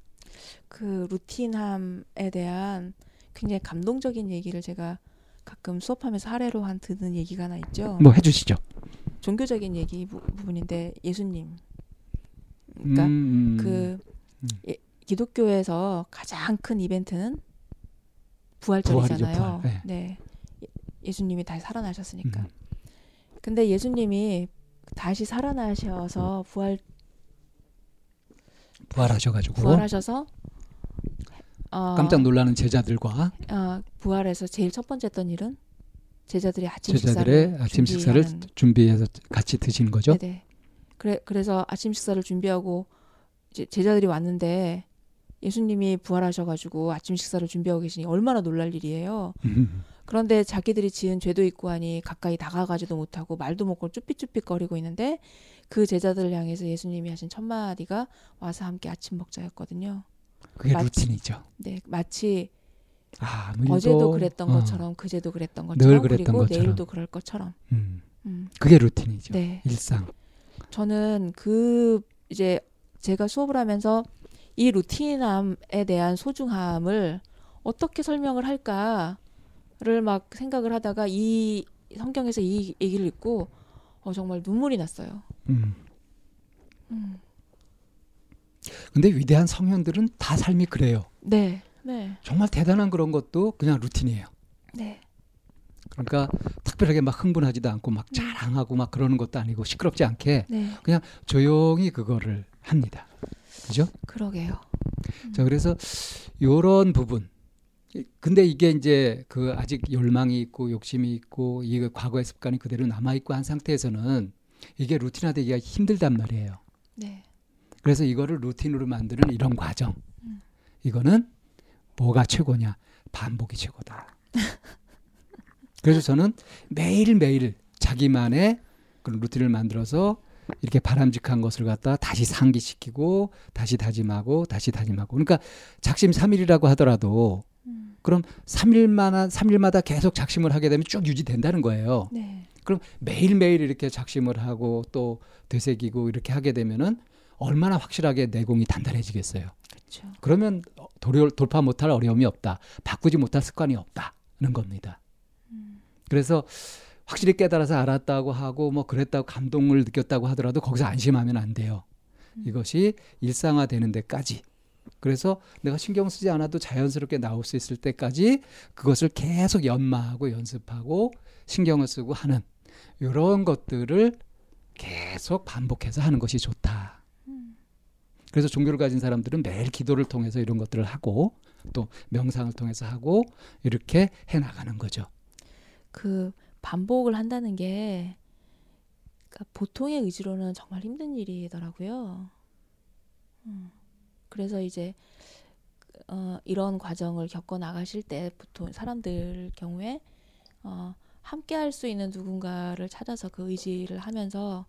그 루틴함에 대한 굉장히 감동적인 얘기를 제가 가끔 수업하면서 사례로 한 듣는 얘기가 하나 있죠. 뭐 해주시죠. 종교적인 얘기 부, 부분인데 예수님. 그러니까 음, 그 음. 예, 기독교에서 가장 큰 이벤트는 부활이죠, 부활절이잖아요. 부활. 네. 네. 예- 예수님이 다시 살아나셨으니까. 음. 근데 예수님이 다시 살아나셔서 부활 부활하셔가지고 부활하셔서 어, 깜짝 놀라는 제자들과 어, 부활해서 제일 첫 번째 했던 일은 제자들이 아침 제자들의 식사를 아침 식사를 준비해서 같이 드시는 거죠. 네네. 그래 그래서 아침 식사를 준비하고 이제 제자들이 왔는데 예수님이 부활하셔가지고 아침 식사를 준비하고 계시니 얼마나 놀랄 일이에요. 음. 그런데 자기들이 지은 죄도 있고 하니 가까이 다가가지도 못하고 말도 못고 쭈삣쭈삣거리고 있는데 그 제자들을 향해서 예수님이 하신 첫 마디가 와서 함께 아침 먹자였거든요. 그게 마치- 루틴이죠. 네, 마치 아, 어제도 그랬던 어, 것처럼 그제도 그랬던 늘 것처럼 그랬던 그리고 것처럼. 내일도 그럴 것처럼. 음, 음, 그게 루틴이죠. 네. 일상. 저는 그 이제 제가 수업을 하면서 이 루틴함에 대한 소중함을 어떻게 설명을 할까를 막 생각을 하다가 이 성경에서 이 얘기를 읽고 어, 정말 눈물이 났어요. 음. 음. 근데 위대한 성현들은 다 삶이 그래요. 네. 네. 정말 대단한 그런 것도 그냥 루틴이에요. 네. 그러니까 특별하게 막 흥분하지도 않고 막 자랑하고 막 그러는 것도 아니고 시끄럽지 않게 네. 조용히 그거를 합니다. 그죠? 그러게요. 자, 그래서 요런 부분. 근데 이게 이제 그 아직 열망이 있고 욕심이 있고 이 과거의 습관이 그대로 남아 있고 한 상태에서는 이게 루틴화되기가 힘들단 말이에요. 네. 그래서 이거를 루틴으로 만드는 이런 과정. 음. 이거는 뭐가 최고냐? 반복이 최고다. 그래서 저는 매일매일 자기만의 그런 루틴을 만들어서 이렇게 바람직한 것을 갖다 다시 상기시키고 다시 다짐하고 다시 다짐하고 그러니까 작심 삼일이라고 하더라도 음. 그럼 삼일마다삼일마다 계속 작심을 하게 되면 쭉 유지된다는 거예요. 네. 그럼 매일매일 이렇게 작심을 하고 또 되새기고 이렇게 하게 되면은 얼마나 확실하게 내공이 단단해지겠어요. 그렇죠. 그러면 도려, 돌파 못할 어려움이 없다. 바꾸지 못할 습관이 없다는 겁니다. 음. 그래서 확실히 깨달아서 알았다고 하고 뭐 그랬다고 감동을 느꼈다고 하더라도 거기서 안심하면 안 돼요. 음. 이것이 일상화되는 데까지. 그래서 내가 신경 쓰지 않아도 자연스럽게 나올 수 있을 때까지 그것을 계속 연마하고 연습하고 신경을 쓰고 하는 이런 것들을 계속 반복해서 하는 것이 좋다. 음. 그래서 종교를 가진 사람들은 매일 기도를 통해서 이런 것들을 하고 또 명상을 통해서 하고 이렇게 해 나가는 거죠. 그 반복을 한다는 게 그러니까 보통의 의지로는 정말 힘든 일이더라고요. 음. 그래서 이제 어, 이런 과정을 겪어 나가실 때 보통 사람들 경우에 어, 함께 할 수 있는 누군가를 찾아서 그 의지를 하면서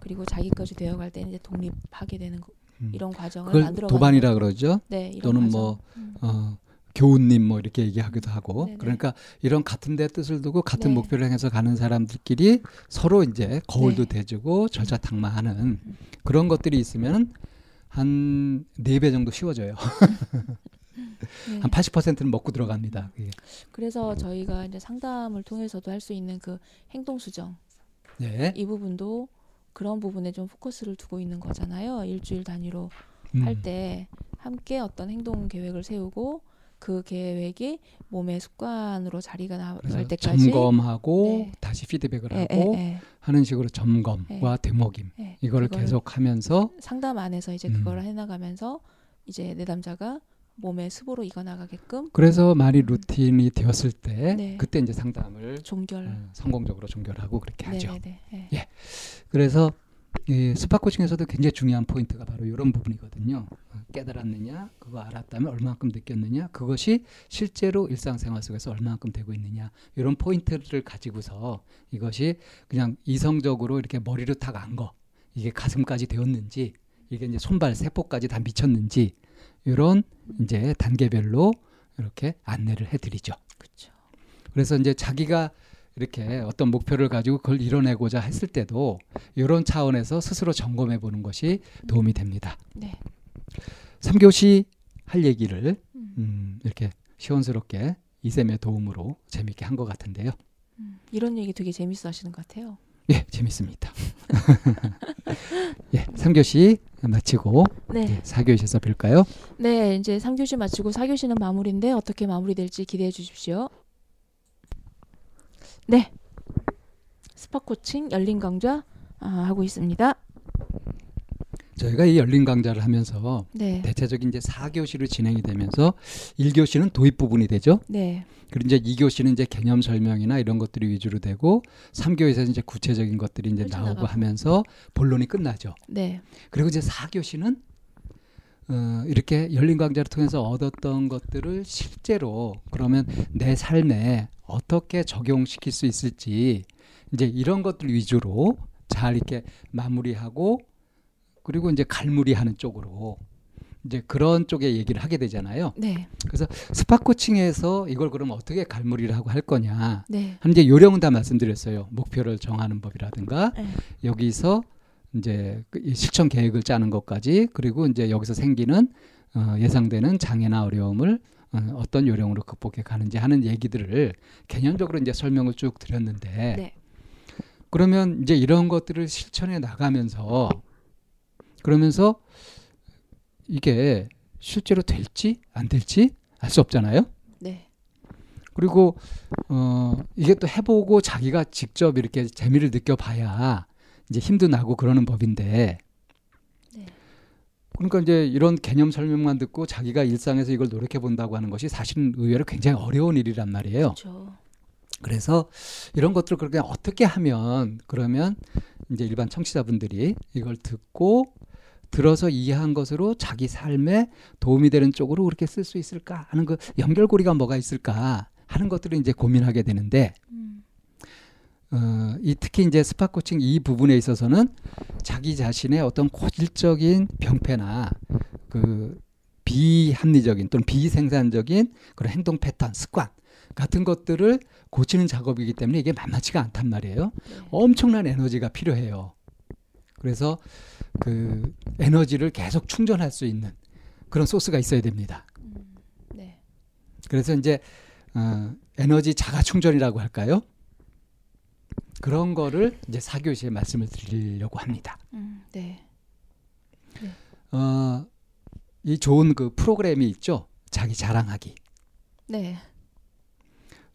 그리고 자기 것이 되어갈 때 이제 독립하게 되는 거- 음. 이런 과정을 만들어 도반이라 그러죠. 네, 이런 또는 과정. 뭐 음. 어, 교우님 뭐 이렇게 얘기하기도 하고 네네. 그러니까 이런 같은 데 뜻을 두고 같은 네. 목표를 향해서 가는 사람들끼리 서로 이제 거울도 네. 대주고 절차탕마하는 그런 것들이 있으면 한 네 배 정도 쉬워져요. 네. 한 80%는 먹고 들어갑니다. 그게. 그래서 저희가 이제 상담을 통해서도 할 수 있는 그 행동 수정 네. 이 부분도 그런 부분에 좀 포커스를 두고 있는 거잖아요. 일주일 단위로 음. 할때 함께 어떤 행동 계획을 세우고 그 계획이 몸의 습관으로 자리가 나올 때까지 점검하고 네. 다시 피드백을 예, 하고 예, 예, 하는 식으로 점검과 예. 이거를 계속하면서 상담 안에서 이제 음. 그걸 해나가면서 이제 내담자가 몸의 습으로 익어나가게끔 그래서 많이 루틴이 되었을 때 네. 그때 이제 상담을 종결 어, 성공적으로 종결하고 그렇게 하죠. 네네 네 예. 그래서 이 spot coaching에서도 굉장히 중요한 포인트가 바로 이런 부분이거든요. 어, 깨달았느냐, 그거 알았다면 얼마만큼 느꼈느냐, 그것이 실제로 일상생활 속에서 얼마만큼 되고 있느냐 이런 포인트를 가지고서 이것이 그냥 이성적으로 이렇게 머리로 탁 안 거, 이게 가슴까지 되었는지, 이게 이제 손발 세포까지 다 미쳤는지 이런 이제 단계별로 이렇게 안내를 해드리죠. 그렇죠. 그래서 이제 자기가 이렇게 어떤 목표를 가지고 그걸 이뤄내고자 했을 때도 이런 차원에서 스스로 점검해 보는 것이 도움이 됩니다. 네. 3교시 할 얘기를 음. 음, 이렇게 시원스럽게 이쌤의 도움으로 재미있게 한 것 같은데요. 음. 이런 얘기 되게 재밌어 하시는 것 같아요. 예, 재밌습니다. 예, 3교시 마치고 네. 예, 4교시에서 뵐까요? 네, 이제 3교시 마치고 4교시는 마무리인데 어떻게 마무리될지 기대해 주십시오. 네. 스파 코칭 열린 강좌 아, 하고 있습니다. 저희가 이 열린 강좌를 하면서 네. 대체적인 이제 4교시로 진행이 되면서 1교시는 도입 부분이 되죠. 네. 그리고 이제 2교시는 이제 개념 설명이나 이런 것들이 위주로 되고 3교시에서 이제 구체적인 것들이 이제 나오고 펼쳐나가고. 하면서 본론이 끝나죠. 네. 그리고 이제 4교시는 어, 이렇게 열린 강좌를 통해서 얻었던 것들을 실제로 그러면 내 삶에 어떻게 적용시킬 수 있을지 이제 이런 것들 위주로 잘 이렇게 마무리하고 그리고 이제 갈무리하는 쪽으로 이제 그런 쪽에 얘기를 하게 되잖아요. 네. 스파 코칭에서 이걸 그럼 어떻게 갈무리를 하고 할 거냐 네. 하는 이제 요령은 다 말씀드렸어요. 목표를 정하는 법이라든가 네. 여기서 이제 그이 실천 계획을 짜는 것까지 그리고 이제 여기서 생기는 어, 예상되는 장애나 어려움을 어, 어떤 요령으로 극복해 가는지 하는 얘기들을 개념적으로 이제 설명을 쭉 드렸는데 네. 그러면 이제 이런 것들을 실천해 나가면서 그러면서 이게 실제로 될지 안 될지 알 수 없잖아요. 네. 그리고 어 이게 또 해보고 자기가 직접 이렇게 재미를 느껴봐야 이제 힘도 나고 그러는 법인데. 네. 그러니까 이제 이런 개념 설명만 듣고 자기가 일상에서 이걸 노력해 본다고 하는 것이 사실은 의외로 굉장히 어려운 일이란 말이에요. 그렇죠. 그래서 이런 것들을 그렇게 어떻게 하면 그러면 이제 일반 청취자분들이 이걸 듣고 들어서 이해한 것으로 자기 삶에 도움이 되는 쪽으로 그렇게 쓸 수 있을까 하는 그 연결고리가 뭐가 있을까 하는 것들을 이제 고민하게 되는데 음. 어, 이 특히 이제 스파 코칭 이 부분에 있어서는 자기 자신의 어떤 고질적인 병폐나 그 비합리적인 또는 비생산적인 그런 행동 패턴, 습관 같은 것들을 고치는 작업이기 때문에 이게 만만치가 않단 말이에요. 네. 엄청난 에너지가 필요해요. 그래서 그 에너지를 계속 충전할 수 있는 그런 소스가 있어야 됩니다. 음. 네. 그래서 이제 어, 에너지 자가 충전이라고 할까요? 그런 거를 이제 사교시에 말씀을 드리려고 합니다. 음. 네. 어, 이 좋은 그 프로그램이 있죠. 자기 자랑하기. 네.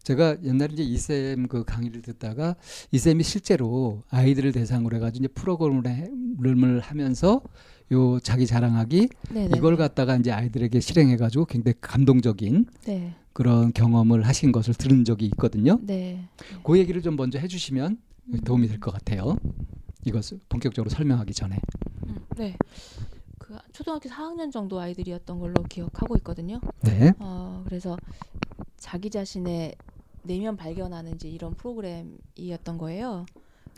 제가 옛날에 이제 이쌤 그 강의를 듣다가 이쌤이 실제로 아이들을 대상으로 해가지고 이제 프로그램을 하면서 요 자기 자랑하기 네. 네. 이걸 갖다가 이제 아이들에게 실행해가지고 굉장히 감동적인 네. 그런 경험을 하신 것을 들은 적이 있거든요. 네. 그 얘기를 좀 먼저 해주시면 음. 도움이 될 것 같아요. 이것을 본격적으로 설명하기 전에. 음. 네. 그 초등학교 4학년 정도 아이들이었던 걸로 기억하고 있거든요. 네. 어, 그래서 자기 자신의 내면 발견하는 이제 이런 프로그램이었던 거예요.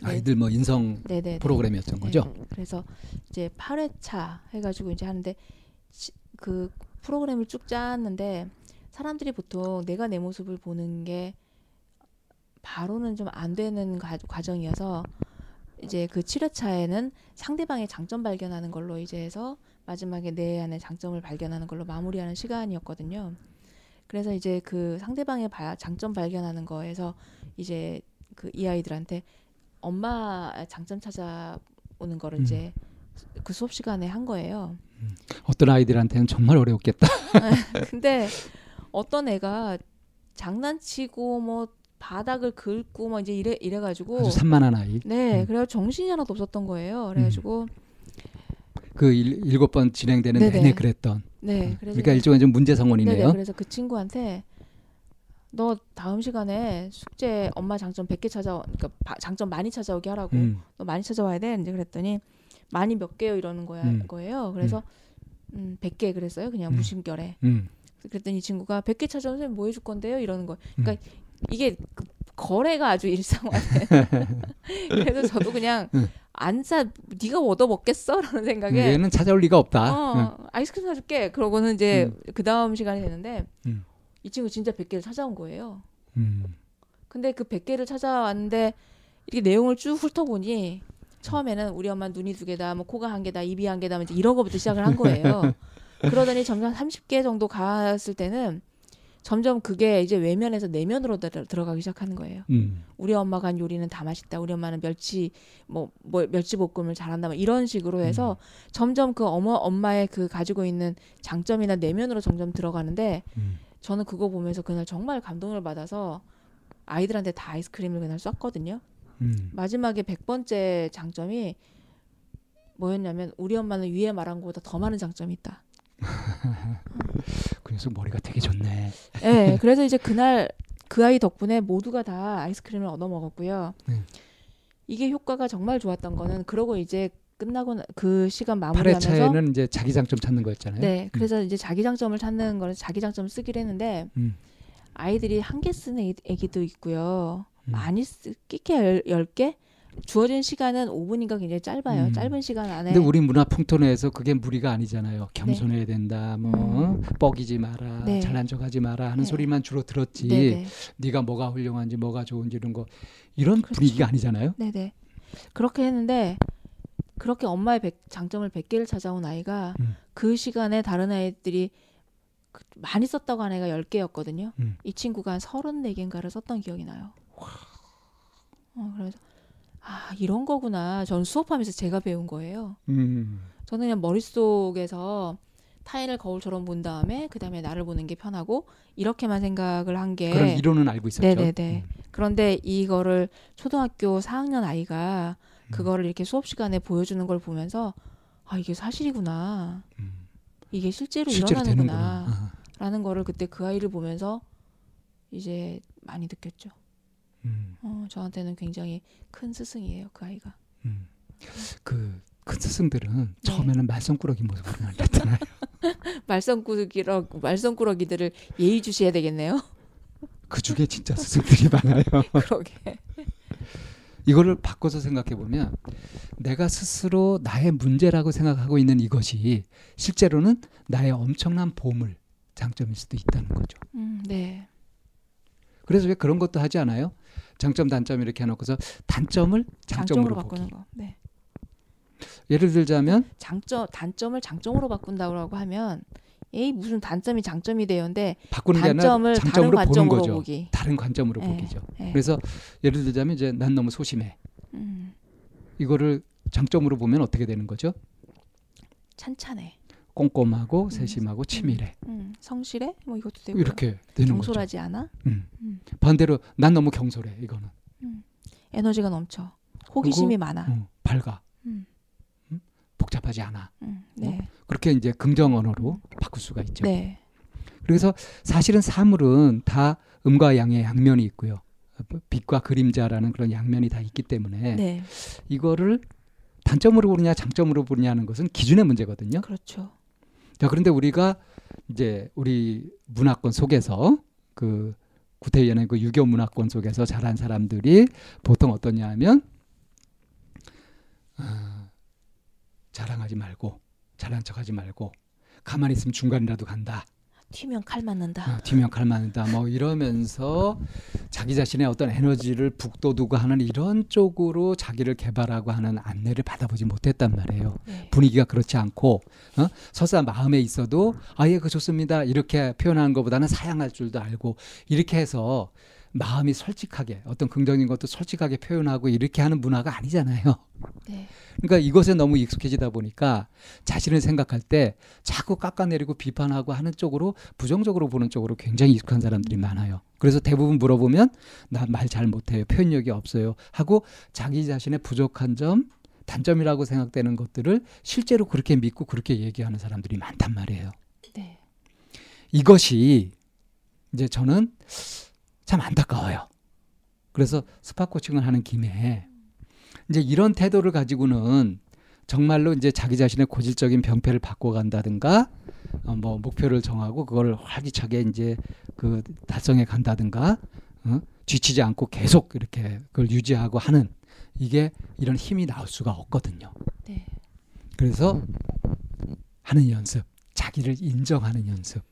네. 아이들 뭐 인성 네네. 프로그램이었던 거죠. 그래서 이제 8회차 해가지고 이제 하는데 시- 그 프로그램을 쭉 짰는데 사람들이 보통 내가 내 모습을 보는 게 바로는 좀 안 되는 과, 과정이어서 이제 그 7회차에는 상대방의 장점 발견하는 걸로 이제 해서 마지막에 내 안의 장점을 발견하는 걸로 마무리하는 시간이었거든요. 그래서 이제 그 상대방의 바- 장점 발견하는 거에서 이제 그 이 아이들한테 엄마 장점 찾아오는 거를 음. 이제 그 수업 시간에 한 거예요. 어떤 아이들한테는 정말 어려웠겠다. 근데 어떤 애가 장난치고 뭐 바닥을 긁고 뭐 이제 이래 이래 가지고 아주 산만한 아이. 네 음. 그래서 정신이 하나도 없었던 거예요. 그래 가지고 그 일, 일곱 번 진행되는 네네. 내내 그랬던. 네 음. 그래서 그러니까 일종의 좀 문제 성원이네요. 그래서 그 친구한테 너 다음 시간에 숙제 엄마 장점 100개 찾아 그러니까 바- 장점 많이 찾아오게 하라고 음. 너 많이 찾아와야 돼 이제 그랬더니 많이 몇 개요 이러는 거야 음. 거예요. 그래서 음 100개 그랬어요. 그냥 음. 무심결에. 음. 그랬더니 이 친구가 100개 찾아오면 뭐 해줄 건데요? 이러는 거예요. 그러니까 이게 그 거래가 아주 일상화돼. 그래서 저도 그냥 음. 안 사, 네가 얻어 먹겠어? 라는 생각에 얘는 찾아올 리가 없다. 어, 아이스크림 사줄게. 그러고는 이제 음. 그 다음 시간이 됐는데 음. 이 친구 진짜 100개를 찾아온 거예요. 음. 근데 그 100개를 찾아왔는데 이렇게 내용을 쭉 훑어보니 처음에는 우리 엄마 눈이 두 개다, 뭐 코가 한 개다, 입이 한 개다, 뭐 이제 이런 거부터 시작을 한 거예요. 그러더니 점점 30개 정도 갔을 때는 점점 그게 이제 외면에서 내면으로 들- 들어가기 시작하는 거예요. 음. 우리 엄마가 한 요리는 다 맛있다. 우리 엄마는 멸치 뭐, 뭐 멸치 볶음을 잘한다. 뭐 이런 식으로 해서 점점 그 어머 엄마의 그 가지고 있는 장점이나 내면으로 점점 들어가는데 음. 저는 그거 보면서 그날 정말 감동을 받아서 아이들한테 다 아이스크림을 그날 쐈거든요. 음. 마지막에 100번째 장점이 뭐였냐면 우리 엄마는 위에 말한 것보다 더 많은 장점이 있다. 그 녀석 머리가 되게 좋네. 예, 그래서 이제 그날 그 아이 덕분에 모두가 다 아이스크림을 얻어 먹었고요. 네. 이게 효과가 정말 좋았던 거는 그러고 이제 끝나고 나- 그 시간 마무리하면서 8회차에는 이제 자기 장점 찾는 거였잖아요. 네, 그래서 이제 자기 장점을 찾는 거는 자기 장점을 쓰기로 했는데 음. 아이들이 한 개 쓰는 애- 애기도 있고요. 음. 많이 쓰 끼게 열개 주어진 시간은 5분인가 굉장히 짧아요. 음. 짧은 시간 안에 근데 우리 문화 풍토 내에서 그게 무리가 아니잖아요. 겸손해야 된다. 뭐 음. 뻐기지 마라. 네. 잘난 척하지 마라 하는 네. 소리만 주로 들었지. 네네. 네가 뭐가 훌륭한지 뭐가 좋은지 이런 거 이런 그렇죠. 분위기가 아니잖아요. 네 네. 그렇게 했는데 그렇게 엄마의 백- 장점을 100개를 찾아온 아이가 음. 그 시간에 다른 아이들이 그- 많이 썼다고 한 애가 10개였거든요. 음. 이 친구가 한 34개인가를 썼던 기억이 나요. 어, 그래서 아 이런 거구나. 저는 수업하면서 제가 배운 거예요. 음. 저는 그냥 머릿속에서 타인을 거울처럼 본 다음에 그 다음에 나를 보는 게 편하고 이렇게만 생각을 한 게 그런 이론은 알고 있었죠. 네네네. 음. 그런데 이거를 초등학교 4학년 아이가 음. 그거를 이렇게 수업 시간에 보여주는 걸 보면서 아 이게 사실이구나. 음. 이게 실제로, 실제로 일어나는구나. 되는구나. 아, 라는 거를 그때 그 아이를 보면서 이제 많이 느꼈죠. 음, 어, 저한테는 굉장히 큰 스승이에요, 그 아이가. 음. 그, 큰 스승들은 네. 처음에는 말썽꾸러기 모습으로 나타나요. 말썽꾸러기 말썽꾸러기들을 예의 주시해야 되겠네요. 그 중에 진짜 스승들이 많아요. 그러게. 이거를 바꿔서 생각해 보면 내가 스스로 나의 문제라고 생각하고 있는 이것이 실제로는 나의 엄청난 보물, 장점일 수도 있다는 거죠. 음, 네. 그래서 왜 그런 것도 하지 않아요? 장점, 단점 이렇게 해놓고서 단점을 장점으로, 장점으로. 바꾸는 거. 네. 예를 들자면 장점 단점을 장점으로 바꾼다고 하면 에이 무슨 단점이 장점이 돼요인데 바꾸는 단점을 다른 장점으로 보는 관점으로 거죠. 보기. 다른 관점으로 네. 보기죠. 네. 그래서 예를 들자면 이제 난 너무 소심해. 음, 이거를 장점으로 보면 어떻게 되는 거죠? 찬찬해. 꼼꼼하고 음. 세심하고 치밀해. 음, 성실해? 뭐 이것도 되고. 이렇게 되는 거죠. 경솔하지 않아? 음. 음. 반대로 난 너무 경솔해. 이거는 에너지가 넘쳐. 호기심이 많아. 어, 밝아. 음. 복잡하지 않아. 음, 네. 그렇게 이제 긍정 언어로 바꿀 수가 있죠. 네. 그래서 사실은 사물은 다 음과 양의 양면이 있고요. 빛과 그림자라는 그런 양면이 다 있기 때문에 네. 이거를 단점으로 보느냐 장점으로 보느냐 하는 것은 기준의 문제거든요. 그렇죠. 자, 그런데 우리가 이제 우리 문화권 속에서 그 구태연의 그 유교 문화권 속에서 자란 사람들이 보통 어떠냐 하면 아, 자랑하지 말고 잘난 척하지 말고 가만히 있으면 중간이라도 간다. 튀면 칼 맞는다. 아, 뒤면 칼 맞는다. 뭐 이러면서 자기 자신의 어떤 에너지를 북돋우고 하는 이런 쪽으로 자기를 개발하고 하는 안내를 받아보지 못했단 말이에요. 네. 분위기가 그렇지 않고 어? 설사 마음에 있어도 아예 그 좋습니다 이렇게 표현하는 것보다는 사양할 줄도 알고 이렇게 해서 마음이 솔직하게 어떤 긍정적인 것도 솔직하게 표현하고 이렇게 하는 문화가 아니잖아요. 네. 그러니까 이것에 너무 익숙해지다 보니까 자신을 생각할 때 자꾸 깎아내리고 비판하고 하는 쪽으로 부정적으로 보는 쪽으로 굉장히 익숙한 사람들이 많아요. 그래서 대부분 물어보면 나 말 잘 못해요. 표현력이 없어요. 하고 자기 자신의 부족한 점, 단점이라고 생각되는 것들을 실제로 그렇게 믿고 그렇게 얘기하는 사람들이 많단 말이에요. 네. 이것이 이제 저는 참 안타까워요. 그래서 스파 코칭을 하는 김에 이제 이런 태도를 가지고는 정말로 이제 자기 자신의 고질적인 병폐를 바꿔간다든가 어, 뭐 목표를 정하고 그걸 활기차게 이제 그 달성해 간다든가 어? 지치지 않고 계속 이렇게 그걸 유지하고 하는 이게 이런 힘이 나올 수가 없거든요. 네. 그래서 하는 연습, 자기를 인정하는 연습.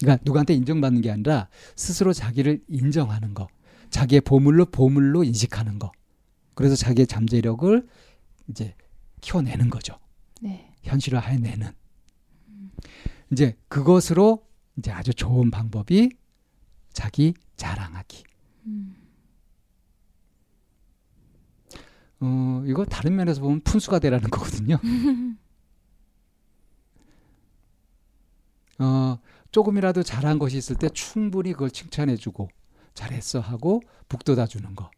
그러니까 누구한테 인정받는 게 아니라 스스로 자기를 인정하는 거, 자기의 보물로 보물로 인식하는 거. 그래서 자기의 잠재력을 이제 키워내는 거죠. 네. 현실화해내는. 이제 그것으로 이제 아주 좋은 방법이 자기 자랑하기. 음. 어, 이거 다른 면에서 보면 푼수가 되라는 거거든요. 어, 조금이라도 잘한 것이 있을 때 충분히 그걸 칭찬해주고 잘했어 하고 북돋아 주는 거.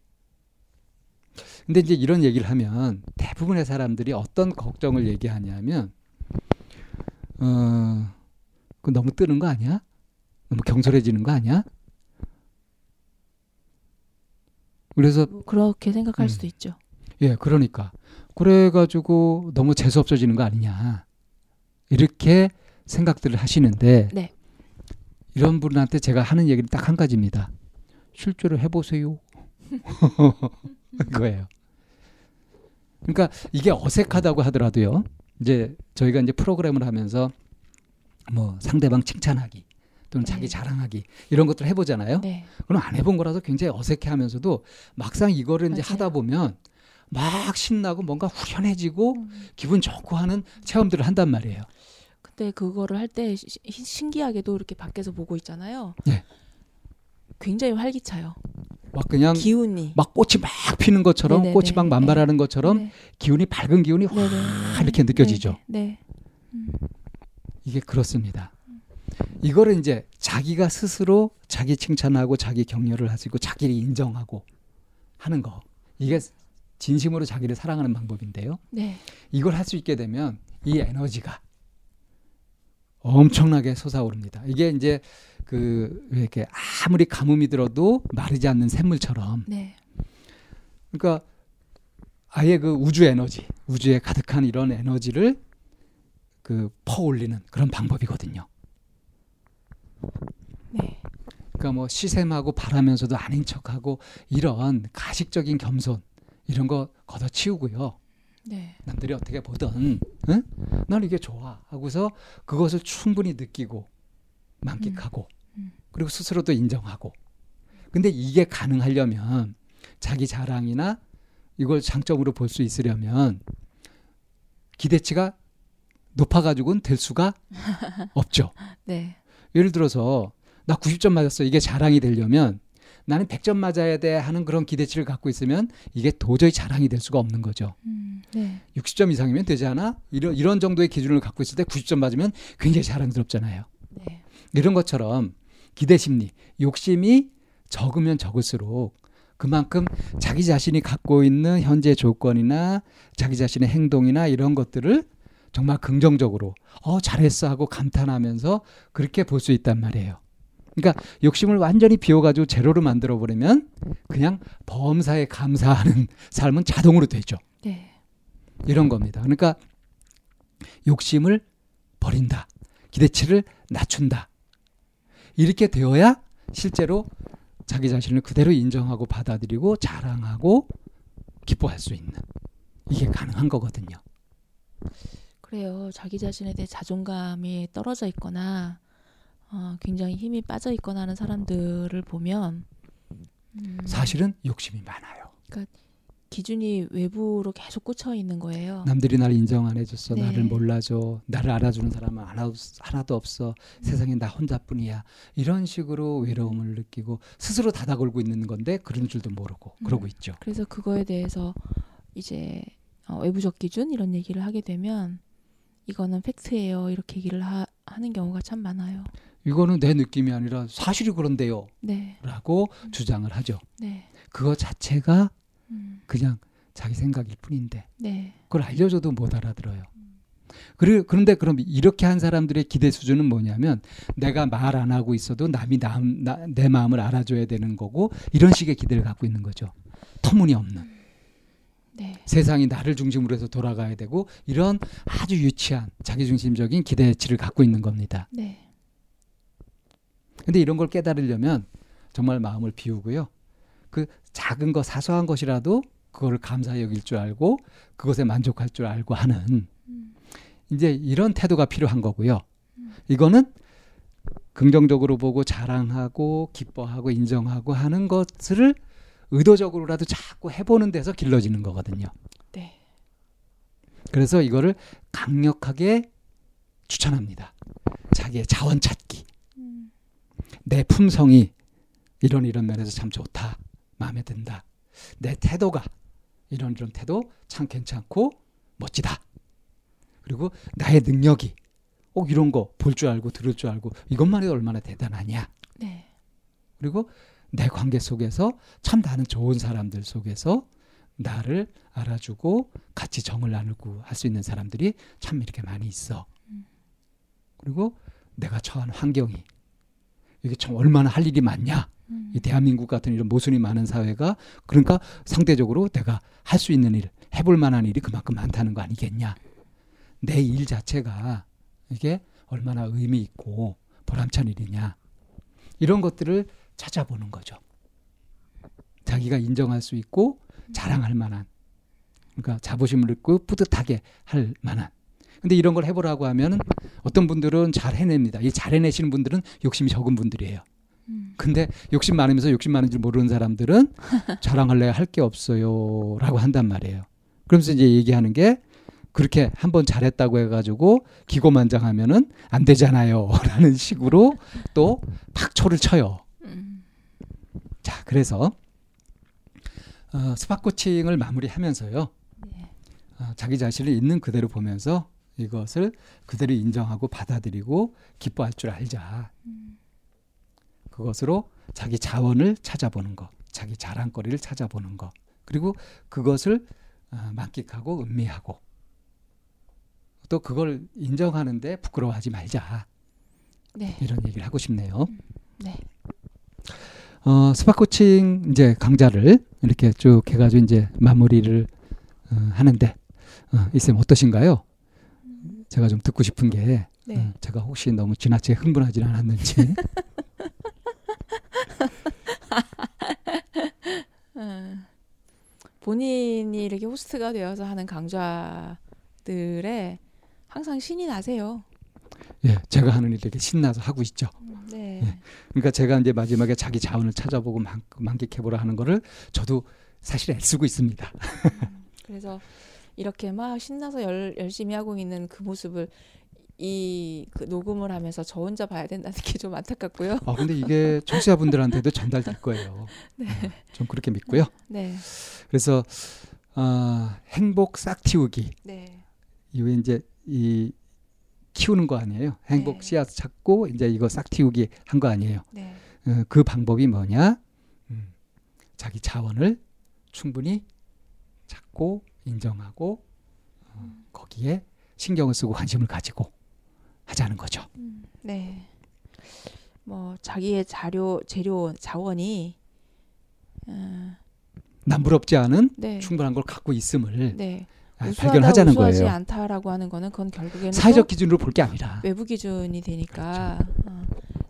근데 이제 이런 얘기를 하면 대부분의 사람들이 어떤 걱정을 얘기하냐면, 어, 그 너무 뜨는 거 아니야? 너무 경솔해지는 거 아니야? 그래서 뭐 그렇게 생각할 음. 수도 있죠. 예, 그러니까 그래 가지고 너무 재수 없어지는 거 아니냐 이렇게 생각들을 하시는데 네. 이런 분한테 제가 하는 얘기는 딱 한 가지입니다. 실제로 해보세요. 이거예요. 그러니까 이게 어색하다고 하더라도요. 이제 저희가 이제 프로그램을 하면서 뭐 상대방 칭찬하기 또는 네. 자기 자랑하기 이런 것들을 해보잖아요. 네. 그럼 안 해본 거라서 굉장히 어색해하면서 막상 이거를 이제 맞아요. 하다 보면 막 신나고 뭔가 후련해지고 음. 기분 좋고 하는 체험들을 한단 말이에요. 근데 그거를 할 때 신기하게도 이렇게 밖에서 보고 있잖아요. 네. 굉장히 활기차요. 막 그냥 기운이. 막 꽃이 막 피는 것처럼 네네네. 꽃이 막 만발하는 것처럼 네. 기운이 밝은 기운이 확 네네. 이렇게 느껴지죠. 네. 네. 이게 그렇습니다. 이거를 이제 자기가 스스로 자기 칭찬하고 자기 격려를 하시고 자기를 인정하고 하는 거. 이게 진심으로 자기를 사랑하는 방법인데요. 네. 이걸 할 수 있게 되면 이 에너지가 엄청나게 솟아오릅니다. 이게 이제 그 이렇게 아무리 가뭄이 들어도 마르지 않는 샘물처럼 네. 그러니까 아예 그 우주 에너지, 우주에 가득한 이런 에너지를 그 퍼올리는 그런 방법이거든요. 네. 그러니까 뭐 시샘하고 바라면서도 아닌 척하고 이런 가식적인 겸손 이런 거 걷어치우고요. 네. 남들이 어떻게 보든 응? 난 이게 좋아 하고서 그것을 충분히 느끼고 만끽하고 음. 그리고 스스로도 인정하고 근데 이게 가능하려면 자기 자랑이나 이걸 장점으로 볼 수 있으려면 기대치가 높아가지고는 될 수가 없죠. 네. 예를 들어서 나 90점 맞았어. 이게 자랑이 되려면 나는 100점 맞아야 돼 하는 그런 기대치를 갖고 있으면 이게 도저히 자랑이 될 수가 없는 거죠. 음. 네. 60점 이상이면 되지 않아? 이런 이런 정도의 기준을 갖고 있을 때 90점 맞으면 굉장히 자랑스럽잖아요. 네. 이런 것처럼 기대 심리, 욕심이 적으면 적을수록 그만큼 자기 자신이 갖고 있는 현재 조건이나 자기 자신의 행동이나 이런 것들을 정말 긍정적으로 어 잘했어 하고 감탄하면서 그렇게 볼 수 있단 말이에요. 그러니까 욕심을 완전히 비워가지고 제로로 만들어 버리면 그냥 범사에 감사하는 삶은 자동으로 되죠. 네. 이런 겁니다. 그러니까 욕심을 버린다. 기대치를 낮춘다. 이렇게 되어야 실제로 자기 자신을 그대로 인정하고 받아들이고 자랑하고 기뻐할 수 있는 이게 가능한 거거든요. 그래요. 자기 자신에 대해 자존감이 떨어져 있거나 어, 굉장히 힘이 빠져 있거나 하는 사람들을 보면 음, 사실은 욕심이 많아요. 기준이 외부로 계속 꽂혀 있는 거예요. 남들이 날 인정 안 해줬어. 네. 나를 몰라줘. 나를 알아주는 사람은 하나, 하나도 없어. 세상에 나 혼자뿐이야. 이런 식으로 외로움을 느끼고 스스로 닫아 걸고 있는 건데 그런 줄도 모르고 음. 그러고 있죠. 그래서 그거에 대해서 이제 어, 외부적 기준 이런 얘기를 하게 되면 이거는 팩트예요. 이렇게 얘기를 하, 하는 경우가 참 많아요. 이거는 내 느낌이 아니라 사실이 그런데요. 네. 라고 주장을 하죠. 네. 그거 자체가 음, 그냥 자기 생각일 뿐인데 네. 그걸 알려줘도 못 알아들어요. 그리, 그런데 그럼 이렇게 한 사람들의 기대 수준은 뭐냐면 내가 말 안 하고 있어도 남이 남, 나, 내 마음을 알아줘야 되는 거고 이런 식의 기대를 갖고 있는 거죠. 터무니없는 네. 세상이 나를 중심으로 해서 돌아가야 되고 이런 아주 유치한 자기중심적인 기대치를 갖고 있는 겁니다. 네. 근데 이런 걸 깨달으려면 정말 마음을 비우고요. 그 작은 거 사소한 것이라도 그거를 감사히 여길 줄 알고 그것에 만족할 줄 알고 하는 음, 이제 이런 태도가 필요한 거고요. 음. 이거는 긍정적으로 보고 자랑하고 기뻐하고 인정하고 하는 것을 의도적으로라도 자꾸 해보는 데서 길러지는 거거든요. 네. 그래서 이거를 강력하게 추천합니다. 자기의 자원 찾기. 음, 내 품성이 이런 이런 면에서 참 좋다. 마음에 든다. 내 태도가 이런 이런 태도 참 괜찮고 멋지다. 그리고 나의 능력이 꼭 이런 거 볼 줄 알고 들을 줄 알고 이것만 해도 얼마나 대단하냐. 네. 그리고 내 관계 속에서 참 나는 좋은 사람들 속에서 나를 알아주고 같이 정을 나누고 할 수 있는 사람들이 참 이렇게 많이 있어. 음. 그리고 내가 처한 환경이 이게 참 얼마나 할 일이 많냐. 음, 이 대한민국 같은 이런 모순이 많은 사회가 그러니까 상대적으로 내가 할 수 있는 일, 해볼 만한 일이 그만큼 많다는 거 아니겠냐. 내 일 자체가 이게 얼마나 의미 있고 보람찬 일이냐. 이런 것들을 찾아보는 거죠. 자기가 인정할 수 있고 자랑할 만한. 그러니까 자부심을 느끼고 뿌듯하게 할 만한. 근데 이런 걸 해보라고 하면은 어떤 분들은 잘 해냅니다. 이 잘 해내시는 분들은 욕심이 적은 분들이에요. 음, 근데 욕심 많으면서 욕심 많은 줄 모르는 사람들은 자랑할래 할 게 없어요라고 한단 말이에요. 그러면서 이제 얘기하는 게 그렇게 한번 잘했다고 해가지고 기고만장하면은 안 되잖아요라는 식으로 또 박초를 쳐요. 음, 자, 그래서 어, 스팟 코칭을 마무리하면서요. 네. 어, 자기 자신을 있는 그대로 보면서 이것을 그대로 인정하고 받아들이고 기뻐할 줄 알자. 그것으로 자기 자원을 찾아보는 것, 자기 자랑거리를 찾아보는 것, 그리고 그것을 어, 만끽하고 음미하고 또 그걸 인정하는데 부끄러워하지 말자. 네. 이런 얘기를 하고 싶네요. 네. 어, 스파 코칭 이제 강좌를 이렇게 쭉 해가지고 이제 마무리를 어, 하는데 어, 이쌤 어떠신가요? 제가 좀 듣고 싶은 게 네. 어, 제가 혹시 너무 지나치게 흥분하지 않았는지 음, 본인이 이렇게 호스트가 되어서 하는 강좌들에 항상 신이 나세요. 예, 제가 하는 일 되게 신나서 하고 있죠. 네. 예. 그러니까 제가 이제 마지막에 자기 자원을 찾아보고 만, 만끽해보라 하는 거를 저도 사실 애쓰고 있습니다. 그래서 이렇게 막 신나서 열, 열심히 하고 있는 그 모습을 이그 녹음을 하면서 저 혼자 봐야 된다는 게 좀 안타깝고요. 아 근데 이게 청취자분들한테도 전달될 거예요. 어, 좀 그렇게 믿고요. 네. 그래서 아, 행복 싹 틔우기 네. 이후에 이제 이 키우는 거 아니에요. 행복 네. 씨앗 찾고 이제 이거 싹 틔우기 한 거 아니에요. 네. 어, 그 방법이 뭐냐? 음, 자기 자원을 충분히 찾고 인정하고 어, 거기에 신경을 쓰고 관심을 가지고 하자는 거죠. 음, 네. 뭐 자기의 자료 재료 자원이 어, 남부럽지 않은 네. 충분한 걸 갖고 있음을 네. 아, 발견하자는 거예요. 않다라고 하는 거는 그건 결국에는 사회적 또 기준으로 볼 게 아니라 외부 기준이 되니까 그렇죠. 어,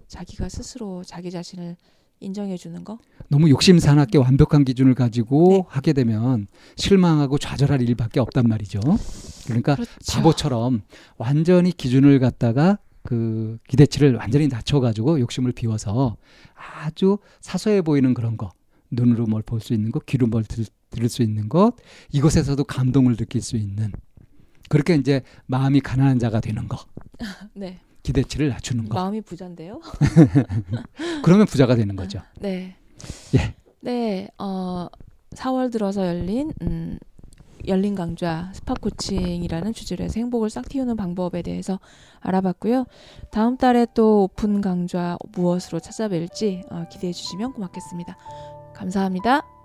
자기가 스스로 자기 자신을 인정해 주는 거. 너무 욕심 사납게 완벽한 기준을 가지고 네. 하게 되면 실망하고 좌절할 일밖에 없단 말이죠. 그러니까 그렇죠. 바보처럼 완전히 기준을 갖다가 그 기대치를 완전히 낮춰가지고 욕심을 비워서 아주 사소해 보이는 그런 거 눈으로 뭘 볼 수 있는 것, 귀로 뭘 들, 들을 수 있는 것 이것에서도 감동을 느낄 수 있는 그렇게 이제 마음이 가난한 자가 되는 거 네. 기대치를 낮추는 거 마음이 부자인데요. 그러면 부자가 되는 거죠. 네. 예. 네. 어 4월 들어서 열린 음 열린 강좌 spot coaching이라는 주제로 해서 행복을 싹 틔우는 방법에 대해서 알아봤고요. 다음 달에 또 오픈 강좌 무엇으로 찾아뵐지 어, 기대해 주시면 고맙겠습니다. 감사합니다.